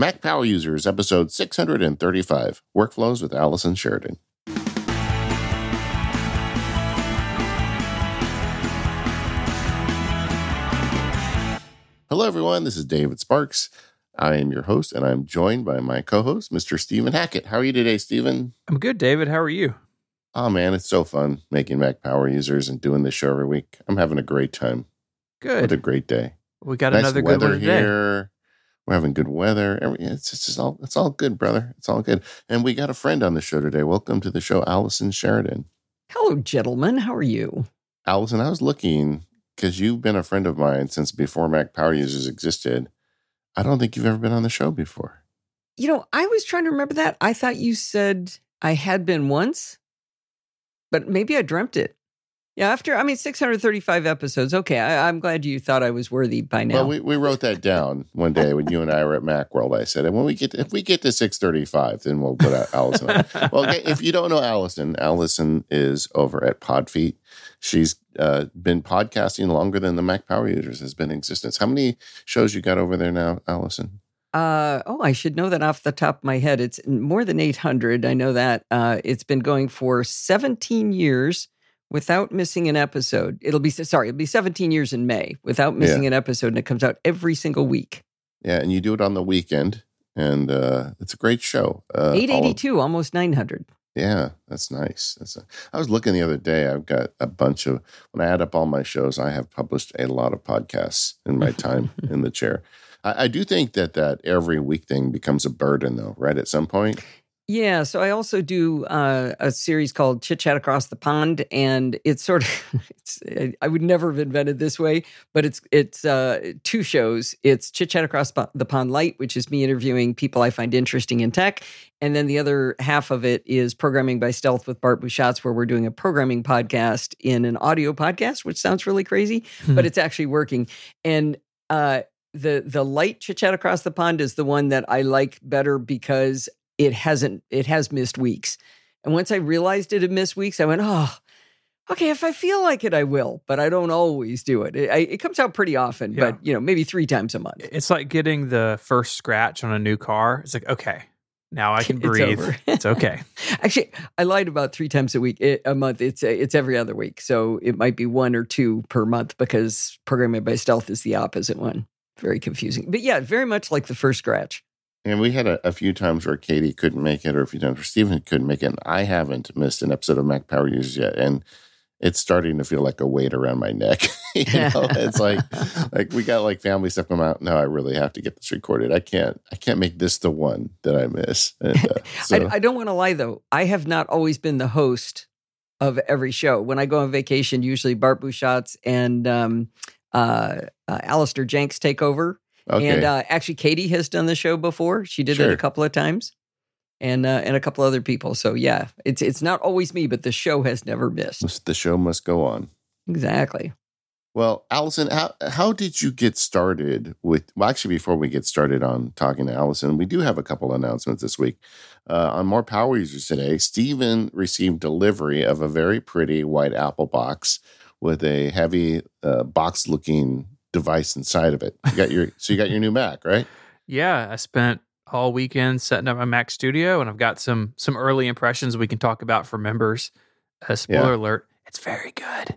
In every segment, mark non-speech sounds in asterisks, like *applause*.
Mac Power Users, episode 635 Workflows with Allison Sheridan. Hello, everyone. This is David Sparks. I am your host, and I'm joined by my co host, Mr. Stephen Hackett. How are you today, Stephen? I'm good, David. How are you? Oh, man, it's so fun making Mac Power Users and doing this show every week. I'm having a great time. Good. What a great day. We got nice another good weather here. We're having good weather. Every, it's, it's just all it's all good, brother. It's all good. And we got a friend on the show today. Welcome to the show, Allison Sheridan. Hello, gentlemen. How are you? Allison, I was looking because you've been a friend of mine since before Mac Power Users existed. I don't think you've ever been on the show before. You know, I was trying to remember that. I thought you said I had been once, but maybe I dreamt it. Yeah, after, I mean, 635 episodes. Okay, I, I'm glad you thought I was worthy by now. Well, we, we wrote that down one day when you and I were at Macworld. I said, and when we get to, if we get to six thirty five, then we'll put out Allison. *laughs* well, okay, if you don't know Allison, Allison is over at Podfeet. She's uh, been podcasting longer than the Mac Power Users has been in existence. How many shows you got over there now, Allison? Uh, oh, I should know that off the top of my head. It's more than 800. I know that. Uh, it's been going for 17 years without missing an episode. It'll be, sorry, it'll be 17 years in May without missing an episode, and it comes out every single week. Yeah, and you do it on the weekend, and uh, it's a great show. Uh, all of- 882, almost 900. Yeah, that's nice. That's a, I was looking the other day. I've got a bunch of when I add up all my shows, I have published a lot of podcasts in my time *laughs* in the chair. I, I do think that that every week thing becomes a burden, though. Right at some point. Yeah, so I also do uh, a series called Chit Chat Across the Pond, and it's sort of *laughs* it's, I would never have invented this way, but it's it's uh, two shows. It's Chit Chat Across the Pond Lite, which is me interviewing people I find interesting in tech, and then the other half of it is Programming by Stealth with Bart Busschots, where we're doing a programming podcast in an audio podcast, which sounds really crazy, but it's actually working. And uh, the the light chit chat across the pond is the one that I like better because it hasn't it has missed weeks. And once I realized it had missed weeks, I went, oh, okay. If I feel like it, I will, but I don't always do it. It, I, it comes out pretty often, Yeah. but you know, maybe three times a month. It's like getting the first scratch on a new car. It's like, okay, now I *laughs* can breathe. over. It's okay. *laughs* Actually, I lied about three times a week, it, a month. It's eh, it's every other week, so it might be one or two per month because programming by stealth is the opposite one. Very confusing, but yeah, very much like the first scratch. And we had a, a few times where Katie couldn't make it, or a few times where Stephen couldn't make it. And I haven't missed an episode of Mac Power Users yet, and it's starting to feel like a weight around my neck. *laughs* you *laughs* know, it's like like we got like family stuff come out. No, I really have to get this recorded. I can't. I can't make this the one that I miss. And, uh, *laughs* so, I, I don't want to lie though. I have not always been the host of every show. When I go on vacation, usually Bart Busschots and um, uh, uh, Allister Jenks take over. Okay. And uh, actually, Katie has done the show before. She did it a couple of times, and uh, and a couple other people. So yeah, it's it's not always me, but the show has never missed. the show must go on. Exactly. Well, Allison, how how did you get started with? Well, actually, before we get started on talking to Allison, we do have a couple announcements this week. Uh, on more power users today, Stephen received delivery of a very pretty white Apple box with a heavy uh, box-looking device inside of it. You got your so you got your new Mac, right? Yeah, I spent all weekend setting up my Mac Studio, and I've got some some early impressions we can talk about for members. Uh, spoiler Yeah. alert: it's very good.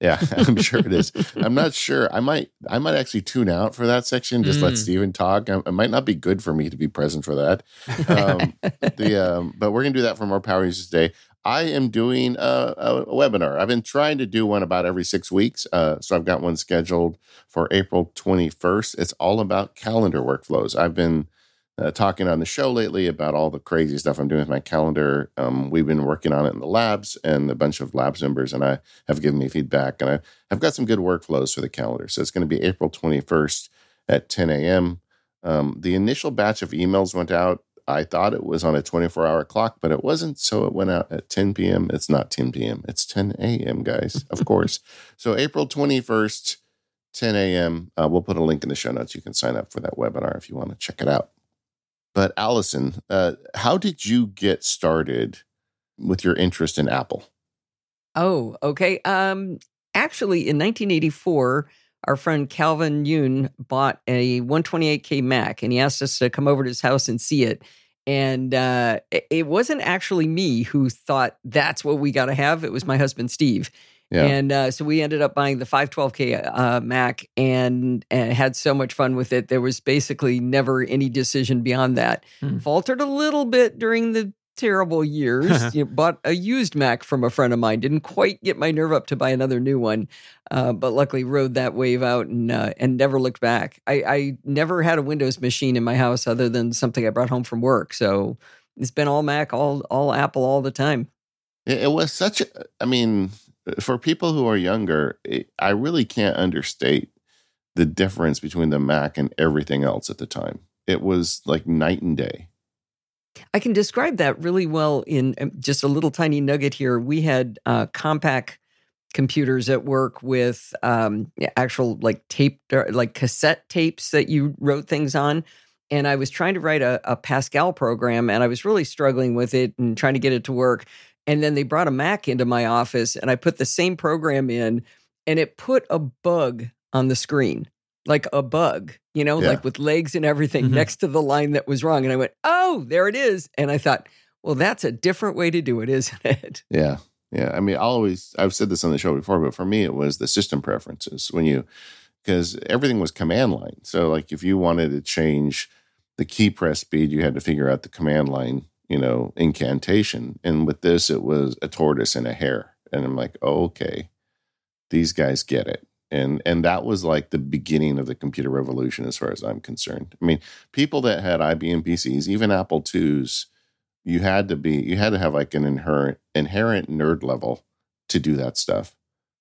Yeah, *laughs* I'm sure it is. *laughs* I'm not sure. I might I might actually tune out for that section. Just let Mm. Stephen talk. It might not be good for me to be present for that. *laughs* Um, the um, but we're gonna do that for more power users today. I am doing a, a, webinar. I've been trying to do one about every six weeks. Uh, so I've got one scheduled for April 21st. It's all about calendar workflows. I've been uh, talking on the show lately about all the crazy stuff I'm doing with my calendar. Um, we've been working on it in the labs, and a bunch of labs members and I have given me feedback, and I, I've got some good workflows for the calendar. So it's going to be April 21st at 10 a.m. Um, the initial batch of emails went out. I thought it was on a 24 hour clock, but it wasn't. So it went out at 10 p.m. It's not 10 p.m., it's 10 a.m., guys, of course. *laughs* So April 21st, 10 a.m. Uh, we'll put a link in the show notes. You can sign up for that webinar if you want to check it out. But Allison, uh, how did you get started with your interest in Apple? Oh, okay. Um, actually, in 1984, our friend Calvin Yoon bought a 128K Mac and he asked us to come over to his house and see it. And uh, it wasn't actually me who thought that's what we got to have. It was my husband, Steve. Yeah. And uh, so we ended up buying the 512K uh, Mac and, and, had so much fun with it. There was basically never any decision beyond that. Hmm. Faltered a little bit during the terrible years. *laughs* you know, bought a used Mac from a friend of mine. Didn't quite get my nerve up to buy another new one, uh, but luckily rode that wave out and uh, and never looked back. I, I never had a Windows machine in my house other than something I brought home from work. So it's been all Mac, all all Apple all the time. It was such a. I mean, for people who are younger, it, I really can't understate the difference between the Mac and everything else at the time. It was like night and day. I can describe that really well in um, just a little tiny nugget here. We had uh, Compaq computers at work with um, actual like tape, like cassette tapes that you wrote things on. And I was trying to write a, a Pascal program and I was really struggling with it and trying to get it to work. And then they brought a Mac into my office and I put the same program in and it put a bug on the screen, like a bug, you know, yeah. like with legs and everything mm-hmm. next to the line that was wrong. And I went, oh, there it is. And I thought, well, that's a different way to do it, isn't it? Yeah. Yeah. I mean, I always, I've said this on the show before, but for me, it was the system preferences when you, because everything was command line. So, like, if you wanted to change the key press speed, you had to figure out the command line you know, incantation. And with this, it was a tortoise and a hare. And I'm like, oh, okay, these guys get it. And and that was like the beginning of the computer revolution, as far as I'm concerned. I mean, people that had IBM PCs, even Apple IIs, you had to be, you had to have like an inherent inherent nerd level to do that stuff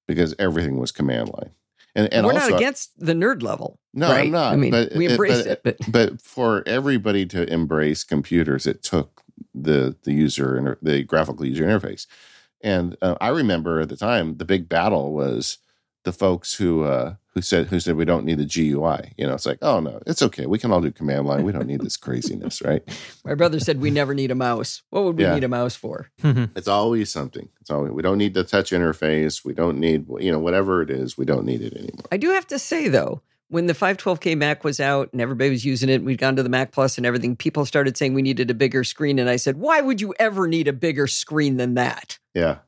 because everything was command line. And, and we're also, not against the nerd level. No, right? I'm not. I mean, but, we embrace it, but, it, but but for everybody to embrace computers, it took the the user the graphical user interface. And uh, I remember at the time the big battle was the folks who uh, who said who said we don't need the GUI. You know, it's like, oh no, it's okay. We can all do command line. We don't need this craziness, *laughs* right? My brother said we never need a mouse. What would we yeah. need a mouse for? it's always something. It's always we don't need the touch interface. We don't need you know whatever it is. We don't need it anymore. I do have to say though, when the 512K Mac was out and everybody was using it, we'd gone to the Mac Plus and everything, people started saying we needed a bigger screen. And I said, why would you ever need a bigger screen than that? Yeah.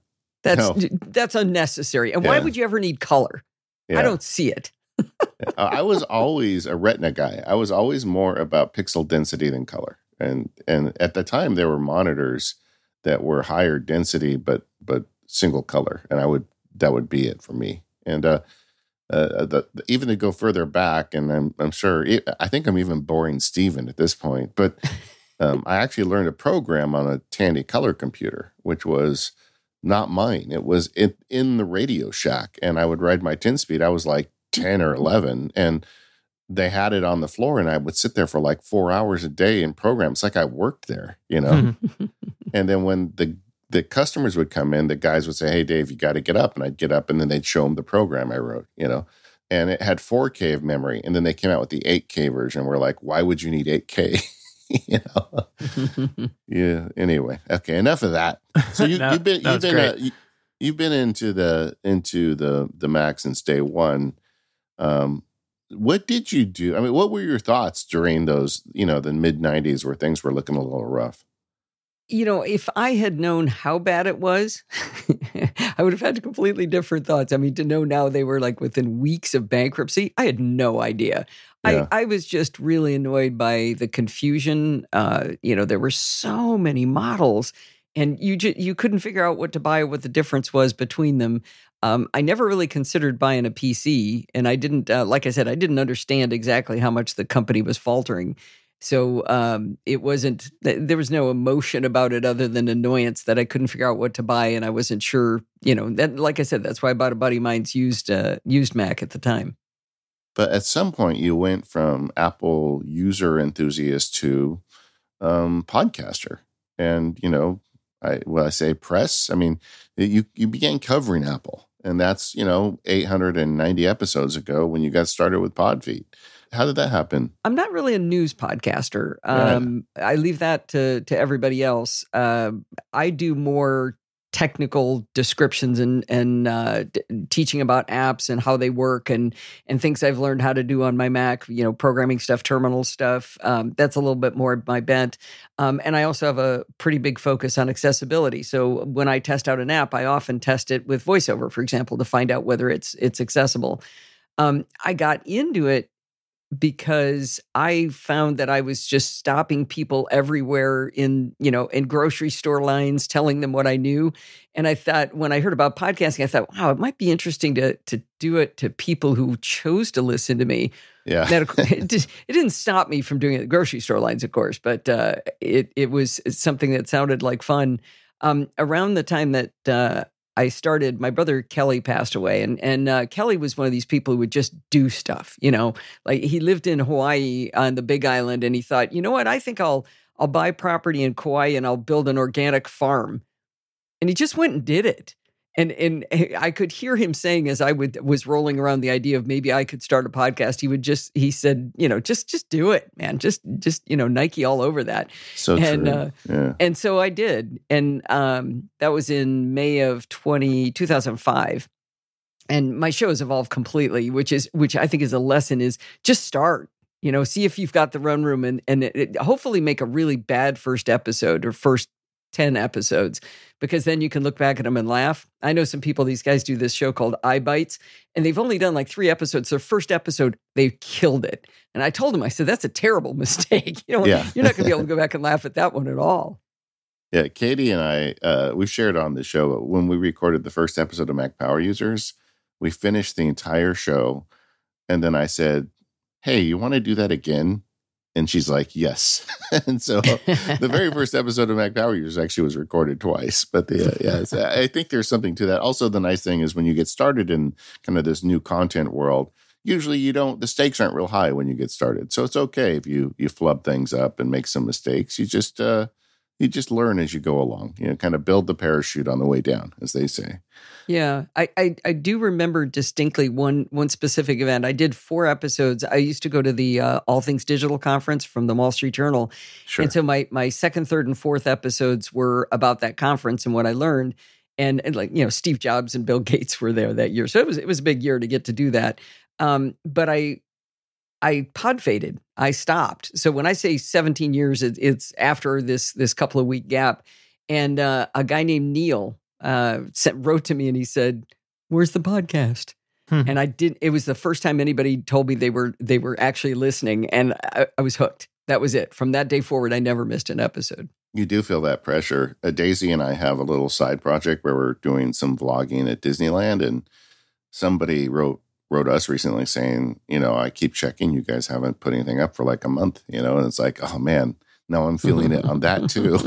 That's no. that's unnecessary. And yeah. why would you ever need color? Yeah. I don't see it. I was always a retina guy. I was always more about pixel density than color. And and at the time there were monitors that were higher density but but single color and I would that would be it for me. And uh uh, the, the, even to go further back, and I'm, I'm sure, it, I think I'm even boring Stephen at this point, but um, I actually learned a program on a Tandy color computer, which was not mine. It was in, in the Radio Shack, and I would ride my 10 speed. I was like 10 or 11, and they had it on the floor, and I would sit there for like four hours a day in programs, like I worked there, you know. *laughs* and then when the the customers would come in, the guys would say, Hey, Dave, you got to get up. And I'd get up and then they'd show them the program I wrote, you know, and it had 4K of memory. And then they came out with the 8K version. We're like, why would you need 8K? *laughs* *laughs* you know? *laughs* yeah. Anyway. Okay. Enough of that. So you, *laughs* have been, you've been, uh, you, you've been into the, into the, the Mac since day one. Um, what did you do? I mean, what were your thoughts during those, you know, the mid 90s where things were looking a little rough? you know, if I had known how bad it was, I would have had completely different thoughts. I mean, to know now they were like within weeks of bankruptcy, I had no idea. Yeah. I, I was just really annoyed by the confusion. Uh, you know, there were so many models, and you ju- you couldn't figure out what to buy, what the difference was between them. Um, I never really considered buying a PC, and I didn't. Uh, like I said, I didn't understand exactly how much the company was faltering. So um, it wasn't, there was no emotion about it other than annoyance that I couldn't figure out what to buy. And I wasn't sure, you know, that, like I said, that's why I bought a buddy of mine's used, uh, used Mac at the time. But at some point, you went from Apple user enthusiast to um, podcaster. And, you know, I, well, I say press, I mean, you, you began covering Apple. And that's, you know, 890 episodes ago when you got started with Podfeet. How did that happen? I'm not really a news podcaster. Um, I leave that to to everybody else. Uh, I do more technical descriptions and and uh, d- teaching about apps and how they work and and things I've learned how to do on my Mac. You know, programming stuff, terminal stuff. Um, that's a little bit more my bent. Um, and I also have a pretty big focus on accessibility. So when I test out an app, I often test it with VoiceOver, for example, to find out whether it's it's accessible. Um, I got into it because I found that I was just stopping people everywhere in, you know, in grocery store lines, telling them what I knew. And I thought when I heard about podcasting, I thought, wow, it might be interesting to to do it to people who chose to listen to me. Yeah. That, it, *laughs* it, didn't stop me from doing it at grocery store lines, of course, but uh, it it was something that sounded like fun. Um, around the time that uh, I started, my brother Kelly passed away, and and uh, Kelly was one of these people who would just do stuff. You know, like he lived in Hawaii on the Big Island, and he thought, you know what, I think I'll I'll buy property in Kauai and I'll build an organic farm, and he just went and did it and and I could hear him saying as I would was rolling around the idea of maybe I could start a podcast. He would just he said, you know, just just do it, man. Just just you know, Nike all over that. So and true. uh, yeah. and so I did, and um, that was in May of 20, 2005. And my show has evolved completely, which is which I think is a lesson is just start. You know, see if you've got the run room, and and it, it, hopefully make a really bad first episode or first 10 episodes because then you can look back at them and laugh. I know some people, these guys do this show called Eye Bites, and they've only done like three episodes. Their first episode, they killed it. And I told them, I said, that's a terrible *laughs* mistake. You know, Yeah. you're not going to be able to *laughs* go back and laugh at that one at all. Yeah, Katie and I, uh, we've shared on the show but when we recorded the first episode of Mac Power Users. We finished the entire show, and then I said, "Hey, you want to do that again?" And she's like, "Yes." *laughs* and so the very *laughs* first episode of Mac Power Users actually was recorded twice. But the uh, yeah, it's, I think there's something to that. Also, the nice thing is when you get started in kind of this new content world, usually you don't the stakes aren't real high when you get started. So it's okay if you you flub things up and make some mistakes. You just uh, you just learn as you go along. You know, kind of build the parachute on the way down, as they say. Yeah, I, I I do remember distinctly one one specific event. I did four episodes. I used to go to the uh, All Things Digital conference from the Wall Street Journal, Sure. and so my my second, third, and fourth episodes were about that conference and what I learned. And, and like you know, Steve Jobs and Bill Gates were there that year, so it was it was a big year to get to do that. Um, but I I pod faded. I stopped. So when I say 17 years, it, it's after this this couple of week gap. And uh, a guy named Neil uh, sent, wrote to me and he said, "Where's the podcast?" Hmm. And I didn't. It was the first time anybody told me they were they were actually listening, and I, I was hooked. That was it. From that day forward, I never missed an episode. You do feel that pressure. Uh, Daisy and I have a little side project where we're doing some vlogging at Disneyland, and somebody wrote wrote us recently saying, you know, I keep checking, you guys haven't put anything up for like a month, you know, and it's like, oh man, now I'm feeling it on that *laughs* too.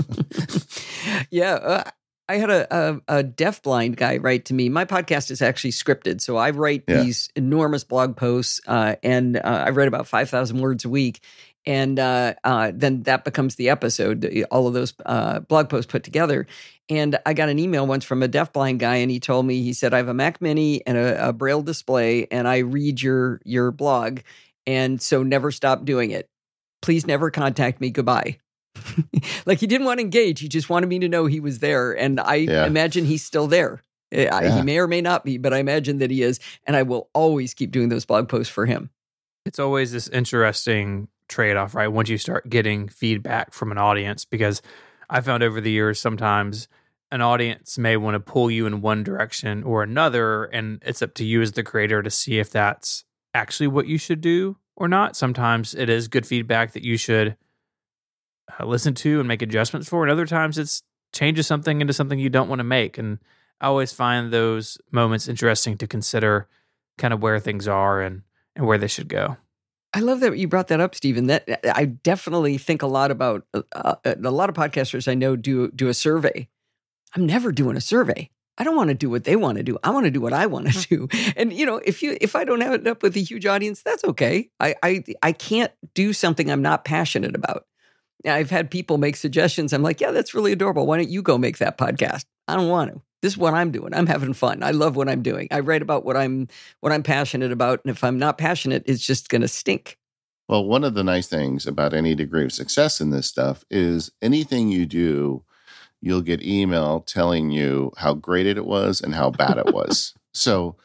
yeah. Uh, I had a, a, a deafblind guy write to me. My podcast is actually scripted. So I write Yeah. these enormous blog posts uh, and uh, I write about 5,000 words a week. And uh, uh, then that becomes the episode, all of those uh, blog posts put together. And I got an email once from a deafblind guy, and he told me, he said, I have a Mac Mini and a, a Braille display, and I read your your blog. And so never stop doing it. Please never contact me. Goodbye. *laughs* like he didn't want to engage. He just wanted me to know he was there. And I Yeah. imagine he's still there. Eh, Yeah. He may or may not be, but I imagine that he is. And I will always keep doing those blog posts for him. it's always this interesting trade off, right? Once you start getting feedback from an audience, because I found over the years sometimes an audience may want to pull you in one direction or another, and it's up to you as the creator to see if that's actually what you should do or not. Sometimes it is good feedback that you should uh, listen to and make adjustments for, and other times it's changes something into something you don't want to make. And I always find those moments interesting to consider kind of where things are and and where they should go. I love that you brought that up, Stephen. That I definitely think a lot about. Uh, uh, a lot of podcasters I know do do a survey. I'm never doing a survey. I don't want to do what they want to do. I want to do what I want to do. And you know, if you if I don't end up with a huge audience, that's okay. I I I can't do something I'm not passionate about. I've had people make suggestions. I'm like, yeah, that's really adorable. Why don't you go make that podcast? I don't want to. This is what I'm doing. I'm having fun. I love what I'm doing. I write about what I'm what I'm passionate about. And if I'm not passionate, it's just going to stink. Well, one of the nice things about any degree of success in this stuff is anything you do, you'll get email telling you how great it was and how bad it was. *laughs* so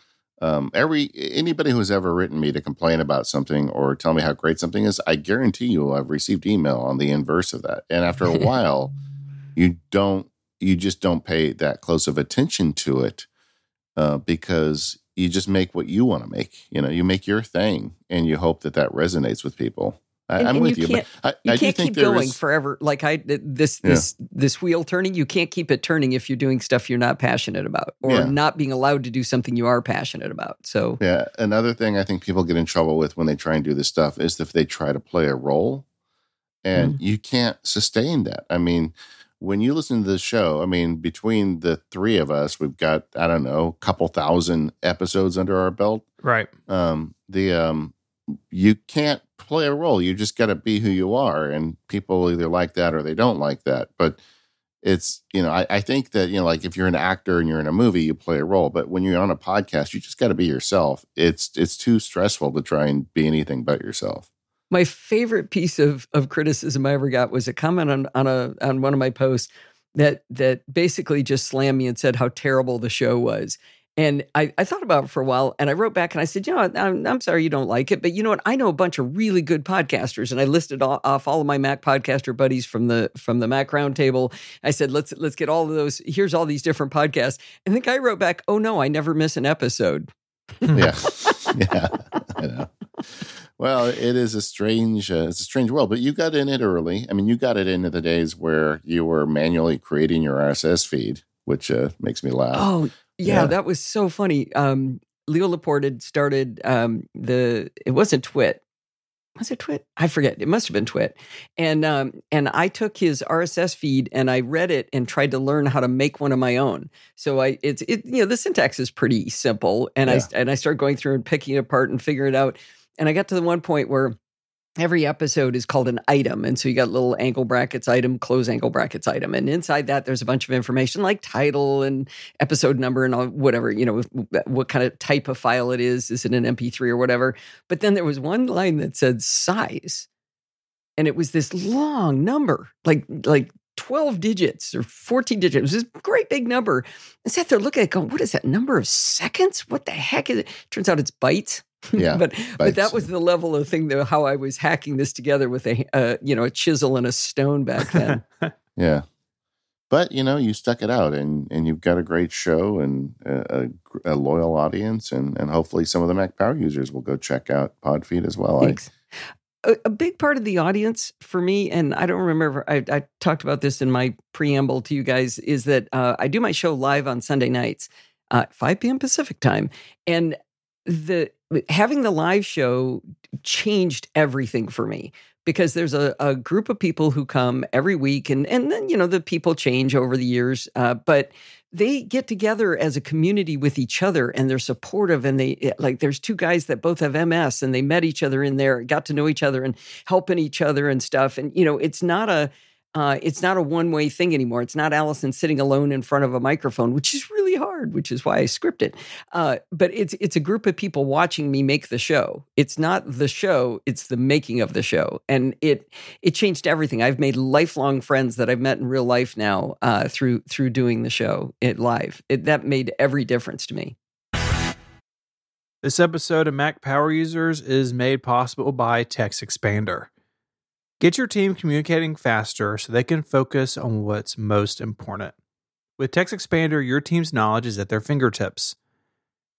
um, every anybody who's ever written me to complain about something or tell me how great something is, I guarantee you I've received email on the inverse of that. And after a while, you don't you just don't pay that close of attention to it uh, because you just make what you want to make. You know, you make your thing, and you hope that that resonates with people. I, am with you, you but I, you I can't keep going is, forever. Like I this this yeah. this wheel turning, you can't keep it turning if you're doing stuff you're not passionate about, or yeah. not being allowed to do something you are passionate about. So yeah, another thing I think people get in trouble with when they try and do this stuff is if they try to play a role, and mm. you can't sustain that. I mean, when you listen to the show, I mean, between the three of us, we've got I don't know, a couple thousand episodes under our belt. Right. Um, the um, you can't play a role. You just got to be who you are, and people either like that or they don't like that. But it's you know, I, I think that you know, like if you're an actor and you're in a movie, you play a role. But when you're on a podcast, you just got to be yourself. It's it's too stressful to try and be anything but yourself. My favorite piece of of criticism I ever got was a comment on on a on one of my posts that that basically just slammed me and said how terrible the show was. And I, I thought about it for a while and I wrote back and I said, you know, I'm, I'm sorry you don't like it, but you know what? I know a bunch of really good podcasters and I listed all, off all of my Mac podcaster buddies from the from the Mac Roundtable. I said, let's let's get all of those. Here's all these different podcasts. And the guy wrote back, oh no, I never miss an episode. yeah, *laughs* *laughs* yeah, I know. Well, it is a strange, uh, it's a strange world. But you got in it early. I mean, you got it into the days where you were manually creating your RSS feed, which uh, makes me laugh. Oh, yeah, yeah, that was so funny. Um, Leo Laporte had started um, the. It wasn't Twit. Was it Twit? I forget. It must have been Twit. And um, and I took his RSS feed and I read it and tried to learn how to make one of my own. So I it's it you know the syntax is pretty simple and yeah. I and I started going through and picking it apart and figuring it out. And I got to the one point where every episode is called an item. And so you got little angle brackets item, close angle brackets item. And inside that, there's a bunch of information like title and episode number and all, whatever, you know, uh, what kind of type of file it is. Is it an MP3 or whatever? But then there was one line that said size. And it was this long number, like, like 12 digits or 14 digits. It was this great big number. And sat there looking at it going, what is that number of seconds? What the heck is it? Turns out it's bytes. Yeah, *laughs* but but that was the level of thing that how I was hacking this together with a uh, you know a chisel and a stone back then. *laughs* yeah, but you know you stuck it out and and you've got a great show and a, a, loyal audience and and hopefully some of the Mac Power users will go check out Podfeet as well. Thanks. I, a, a, big part of the audience for me, and I don't remember, I, I talked about this in my preamble to you guys, is that uh, I do my show live on Sunday nights, uh, 5 p.m. Pacific time. And the having the live show changed everything for me because there's a, a group of people who come every week and and then you know the people change over the years uh, but they get together as a community with each other and they're supportive and they eh, like there's two guys that both have ms and they met each other in there got to know each other and helping each other and stuff and you know it's not a uh, it's not a one way thing anymore. It's not Allison sitting alone in front of a microphone, which is really hard, which is why I script it. Uh, but it's it's a group of people watching me make the show. It's not the show; it's the making of the show, and it it changed everything. I've made lifelong friends that I've met in real life now uh, through through doing the show it live. It, that made every difference to me. This episode of Mac Power Users is made possible by Text Expander. Get your team communicating faster so they can focus on what's most important. With Text Expander, your team's knowledge is at their fingertips.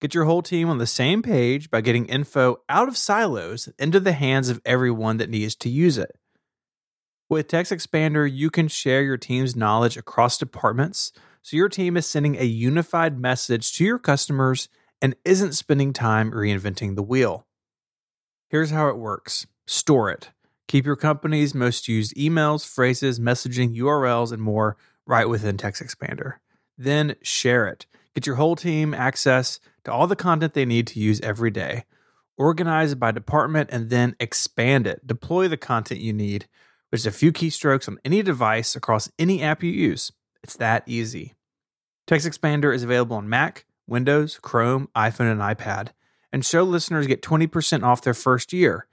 Get your whole team on the same page by getting info out of silos into the hands of everyone that needs to use it. With Text Expander, you can share your team's knowledge across departments so your team is sending a unified message to your customers and isn't spending time reinventing the wheel. Here's how it works store it. Keep your company's most used emails, phrases, messaging, URLs, and more right within Text Expander. Then share it. Get your whole team access to all the content they need to use every day. Organize it by department and then expand it. Deploy the content you need with just a few keystrokes on any device across any app you use. It's that easy. Text Expander is available on Mac, Windows, Chrome, iPhone, and iPad. And show listeners get 20% off their first year.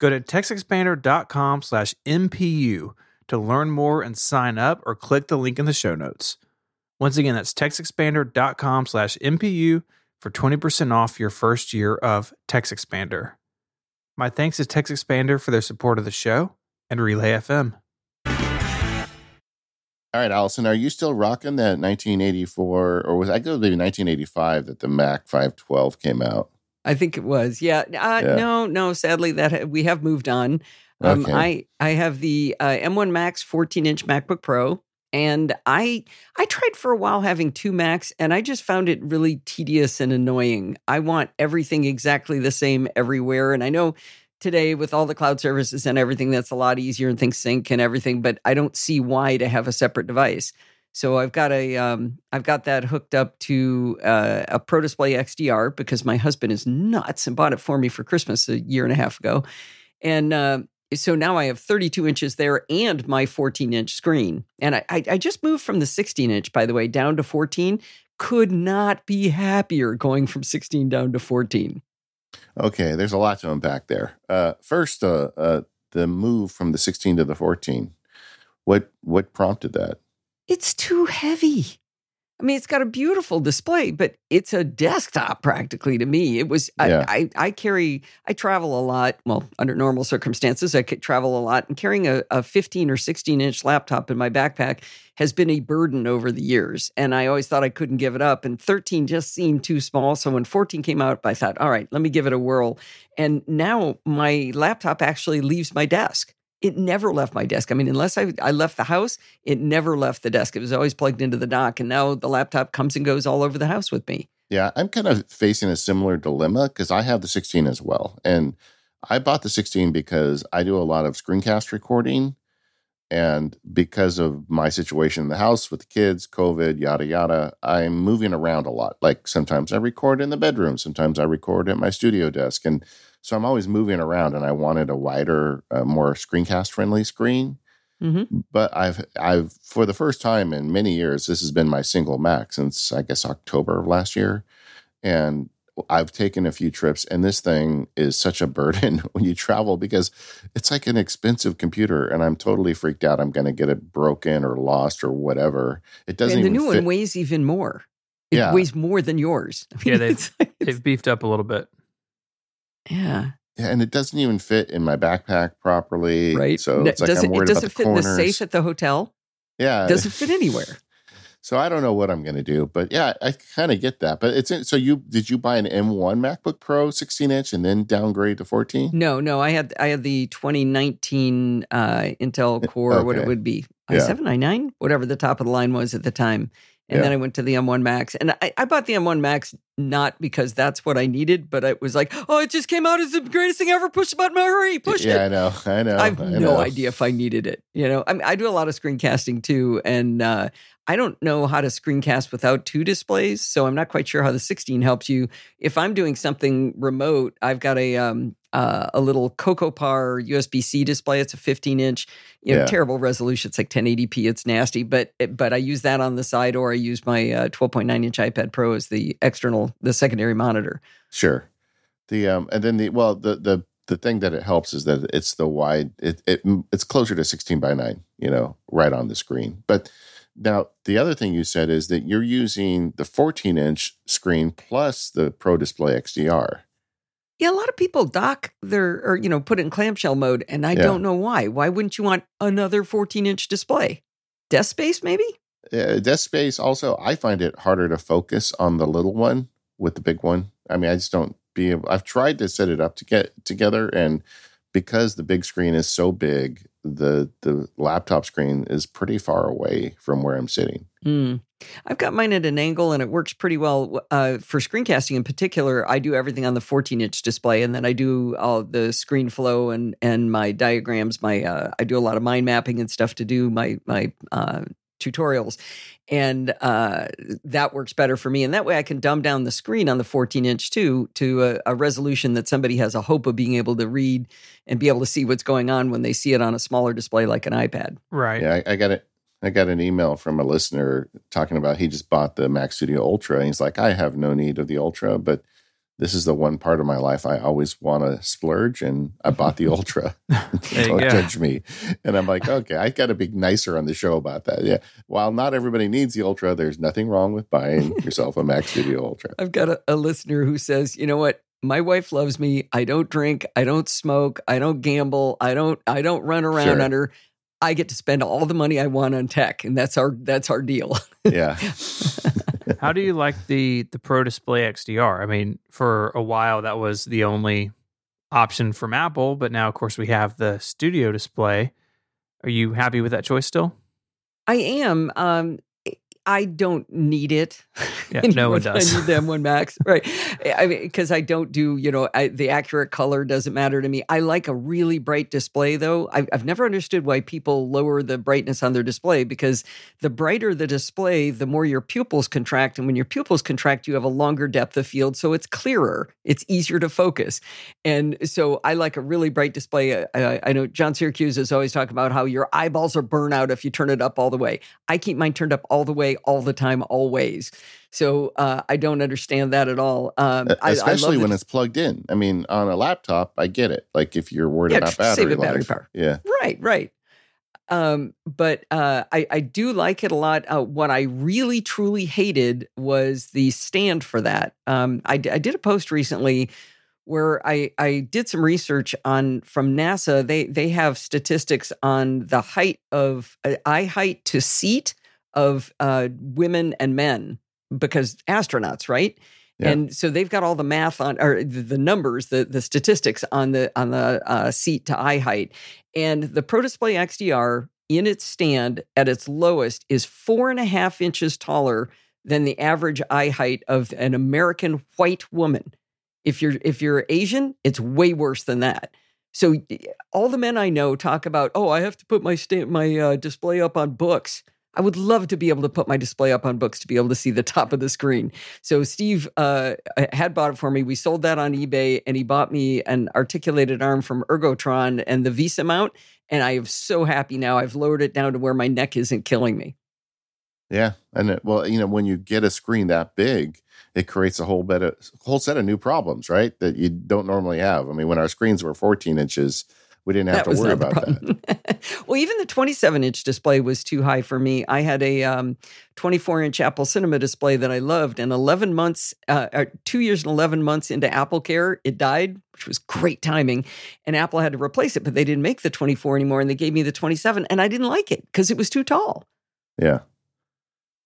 Go to textexpander.com slash MPU to learn more and sign up or click the link in the show notes. Once again, that's textexpander.com slash MPU for 20% off your first year of TextExpander. My thanks to TextExpander for their support of the show and Relay FM. All right, Allison, are you still rocking that 1984, or was I maybe 1985 that the Mac 512 came out? I think it was. Yeah. Uh, Yeah. No, no. Sadly, that we have moved on. Um, Okay. I I have the uh, M1 Max 14 inch MacBook Pro, and I I tried for a while having two Macs, and I just found it really tedious and annoying. I want everything exactly the same everywhere, and I know today with all the cloud services and everything, that's a lot easier and things sync and everything. But I don't see why to have a separate device. So I've got a um, I've got that hooked up to uh, a Pro Display XDR because my husband is nuts and bought it for me for Christmas a year and a half ago, and uh, so now I have 32 inches there and my 14 inch screen. And I, I I just moved from the 16 inch, by the way, down to 14. Could not be happier going from 16 down to 14. Okay, there's a lot to unpack there. Uh, first, uh, uh, the move from the 16 to the 14. What what prompted that? It's too heavy. I mean, it's got a beautiful display, but it's a desktop practically to me. It was, Yeah. I, I, I carry, I travel a lot. Well, under normal circumstances, I could travel a lot. And carrying a, a 15 or 16 inch laptop in my backpack has been a burden over the years. And I always thought I couldn't give it up. And 13 just seemed too small. So when 14 came out, I thought, all right, let me give it a whirl. And now my laptop actually leaves my desk. It never left my desk. I mean, unless I, I left the house, it never left the desk. It was always plugged into the dock. And now the laptop comes and goes all over the house with me. Yeah, I'm kind of facing a similar dilemma because I have the 16 as well. And I bought the 16 because I do a lot of screencast recording. And because of my situation in the house with the kids, COVID, yada, yada, I'm moving around a lot. Like sometimes I record in the bedroom, sometimes I record at my studio desk. And so I'm always moving around and I wanted a wider, uh, more screencast friendly screen. Mhm. But I've, I've, for the first time in many years, this has been my single Mac since I guess October of last year. And I've taken a few trips, and this thing is such a burden *laughs* when you travel because it's like an expensive computer, and I'm totally freaked out. I'm going to get it broken or lost or whatever. It doesn't and the even new fit. one weighs even more. It Yeah. weighs more than yours. I *laughs* Yeah, they- it's They've beefed up a little bit. Yeah, yeah, and it doesn't even fit in my backpack properly. right. So it's like does I'm it, it worried doesn't about the fit in the safe at the hotel. yeah, doesn't fit anywhere. *laughs* So I don't know what I'm going to do, but yeah, I kind of get that. But it's so you did you buy an M1 MacBook Pro 16 inch and then downgrade to 14? No, no, I had I had the 2019 uh, Intel Core, what it would be, Yeah. i7, i9, whatever the top of the line was at the time. And Yeah. then I went to the M1 Max, and I, I bought the M1 Max not because that's what I needed, but it was like, oh, it just came out as the greatest thing ever. Push the button, hurry, push yeah, it. Yeah, I know, I know. I have I no know. idea if I needed it. You know, I mean, I do a lot of screencasting too, and uh, I don't know how to screencast without two displays. So I'm not quite sure how the 16 helps you. If I'm doing something remote, I've got a um, uh, a little Cocopar USB C display. It's a 15 inch, you know, Yeah. terrible resolution. It's like 1080p. It's nasty, but but I use that on the side, or I use my uh, 12.9 inch iPad Pro as the external, the secondary monitor. Sure. The um and then the well the the the thing that it helps is that it's the wide it, it it's closer to 16 by 9, you know, right on the screen. But now the other thing you said is that you're using the 14 inch screen plus the Pro Display XDR. Yeah, a lot of people dock their or you know put it in clamshell mode, and I Yeah. don't know why. Why wouldn't you want another 14 inch display? Desk space, maybe? Uh, desk space also I find it harder to focus on the little one with the big one. I mean, I just don't be able I've tried to set it up to get together and because the big screen is so big, the the laptop screen is pretty far away from where I'm sitting. Hmm. I've got mine at an angle, and it works pretty well uh, for screencasting. In particular, I do everything on the 14 inch display, and then I do all the screen flow and and my diagrams. My uh, I do a lot of mind mapping and stuff to do my my uh, tutorials, and uh, that works better for me. And that way, I can dumb down the screen on the 14 inch too to a, a resolution that somebody has a hope of being able to read and be able to see what's going on when they see it on a smaller display like an iPad. Right. Yeah, I, I got it. I got an email from a listener talking about he just bought the Mac Studio Ultra, and he's like, "I have no need of the Ultra, but this is the one part of my life I always want to splurge, and I bought the Ultra. *laughs* *laughs* Don't go. judge me. And I'm like, okay, I got to be nicer on the show about that. Yeah. While not everybody needs the Ultra, there's nothing wrong with buying *laughs* yourself a Mac Studio Ultra. I've got a, a listener who says, you know what? My wife loves me. I don't drink. I don't smoke. I don't gamble. I don't. I don't run around Sure. on her. I get to spend all the money I want on tech, and that's our that's our deal. Yeah. How do you like the the Pro Display XDR? I mean, for a while that was the only option from Apple, but now of course we have the Studio Display. Are you happy with that choice still? I am. Um, I don't need it. *laughs* Yeah, no one does. I need the M1 Max, *laughs* right? I mean, because I don't do, you know, I, the accurate color doesn't matter to me. I like a really bright display, though. I've, I've never understood why people lower the brightness on their display because the brighter the display, the more your pupils contract, and when your pupils contract, you have a longer depth of field, so it's clearer. It's easier to focus, and so I like a really bright display. I, I know John Siracusa is always talking about how your eyeballs are burnt out if you turn it up all the way. I keep mine turned up all the way, all the time, always. So uh, I don't understand that at all. Um, I- I, Especially love when it's plugged in. I mean, on a laptop, I get it. Like if you're worried Yeah, about battery, save battery life. power. Yeah. right, right. Um, but uh, I, I do like it a lot. Uh, what I really truly hated was the stand for that. Um, I, I did a post recently where I, I did some research on from NASA. They they have statistics on the height of uh, eye height to seat of uh, women and men because astronauts, right? Yeah. And so they've got all the math on or the, numbers, the the statistics on the on the uh, seat to eye height, and the Pro Display XDR in its stand at its lowest is four and a half inches taller than the average eye height of an American white woman. If you're if you're Asian, it's way worse than that. So all the men I know talk about, oh, I have to put my sta- my uh, display up on books. I would love to be able to put my display up on books to be able to see the top of the screen. So Steve uh, had bought it for me. We sold that on eBay, and he bought me an articulated arm from Ergotron and the VESA mount. And I am so happy now. I've lowered it down to where my neck isn't killing me. Yeah. And it, well, you know, when you get a screen that big, it creates a whole bit of whole set of new problems, right? That you don't normally have. I mean, when our screens were 14 inches, we didn't have to worry about that. *laughs* well, even the 27 inch display was too high for me. I had a um, 24 inch Apple Cinema display that I loved, and 11 months, uh, two years and 11 months into Apple Care, it died, which was great timing. And Apple had to replace it, but they didn't make the 24 anymore, and they gave me the 27, and I didn't like it because it was too tall. Yeah.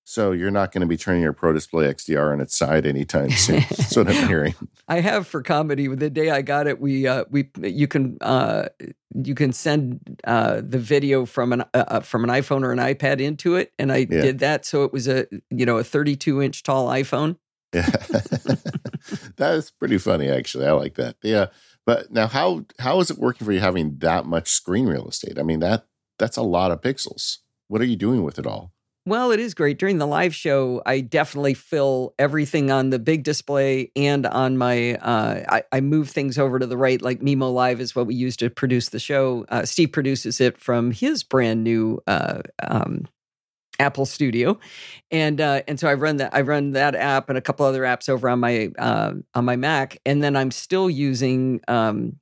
So you're not going to be turning your Pro Display XDR on its side anytime soon. *laughs* That's what I'm hearing. I have for comedy. The day I got it, we uh, we you can uh, you can send uh, the video from an uh, uh, from an iPhone or an iPad into it, and I Yeah. did that. So it was a you know a 32 inch tall iPhone. Yeah. *laughs* that is pretty funny, actually. I like that. Yeah. But now how how is it working for you having that much screen real estate? I mean, that that's a lot of pixels. What are you doing with it all? Well, it is great. During the live show, I definitely fill everything on the big display and on my. Uh, I, I move things over to the right, like Mimo Live is what we use to produce the show. Uh, Steve produces it from his brand new uh, um, Apple Studio, and uh, and so I run that. I run that app and a couple other apps over on my uh, on my Mac, and then I'm still using. Um,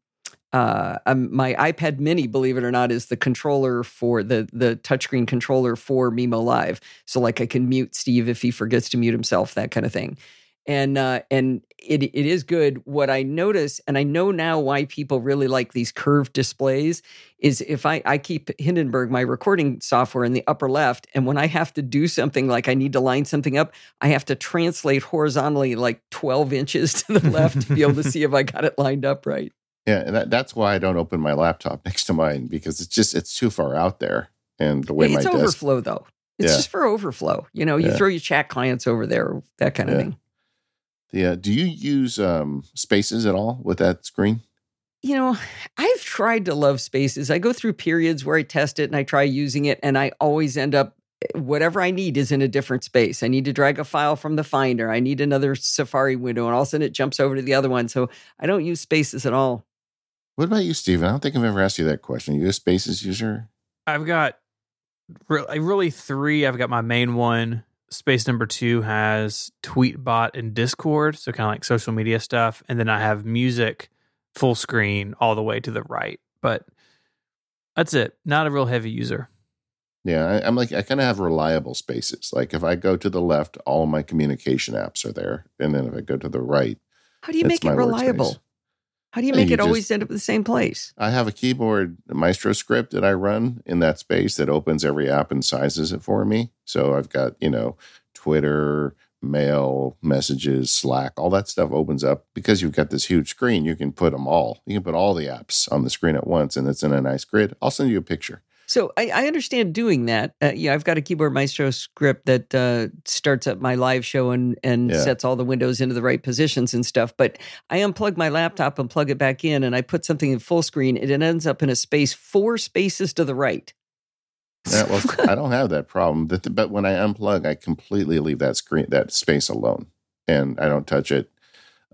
uh, um, my iPad Mini, believe it or not, is the controller for the the touchscreen controller for Mimo Live. So like I can mute Steve if he forgets to mute himself, that kind of thing. And uh, and it it is good. What I notice, and I know now why people really like these curved displays, is if I I keep Hindenburg my recording software in the upper left, and when I have to do something like I need to line something up, I have to translate horizontally like twelve inches *laughs* to the left to be able to *laughs* see if I got it lined up right. Yeah, and that, that's why I don't open my laptop *laughs* next to mine because it's just it's too far out there. And the way it's my desk overflow though. It's Yeah. just for overflow. You know, you Yeah. throw your chat clients over there, that kind of Yeah. thing. the uh, do you use um spaces at all with that screen? You know, I've tried to love spaces. I go through periods where I test it and I try using it, and I always end up whatever I need is in a different space. I need to drag a file from the Finder. I need another Safari window, and all of a sudden it jumps over to the other one. So I don't use spaces at all. What about you, Stephen? I don't think I've ever asked you that question. Are you a spaces user? I've got re- uh, really three. I've got my main one, space number two has Tweetbot and Discord, so kind of like social media stuff, and then I have music full screen all the way to the right. But that's it. Not a real heavy user. Yeah, I, am like I kind of have reliable spaces. Like if I go to the left, all my communication apps are there, and then if I go to the right, how do you make it reliable? Workspace. How do you make you it just, always end up at the same place? I have a keyboard Maestro script that I run in that space that opens every app and sizes it for me. So I've got, you know, Twitter, mail, messages, Slack, all that stuff opens up because you've got this huge screen. You can put them all. You can put all the apps on the screen at once and it's in a nice grid. I'll send you a picture. So I, I understand doing that. Uh, yeah, I've got a keyboard maestro script that uh, starts up my live show and and yeah. sets all the windows into the right positions and stuff. But I unplug my laptop and plug it back in, and I put something in full screen. It ends up in a space four spaces to the right. Yeah, well, *laughs* I don't have that problem. But when I unplug, I completely leave that screen that space alone, and I don't touch it.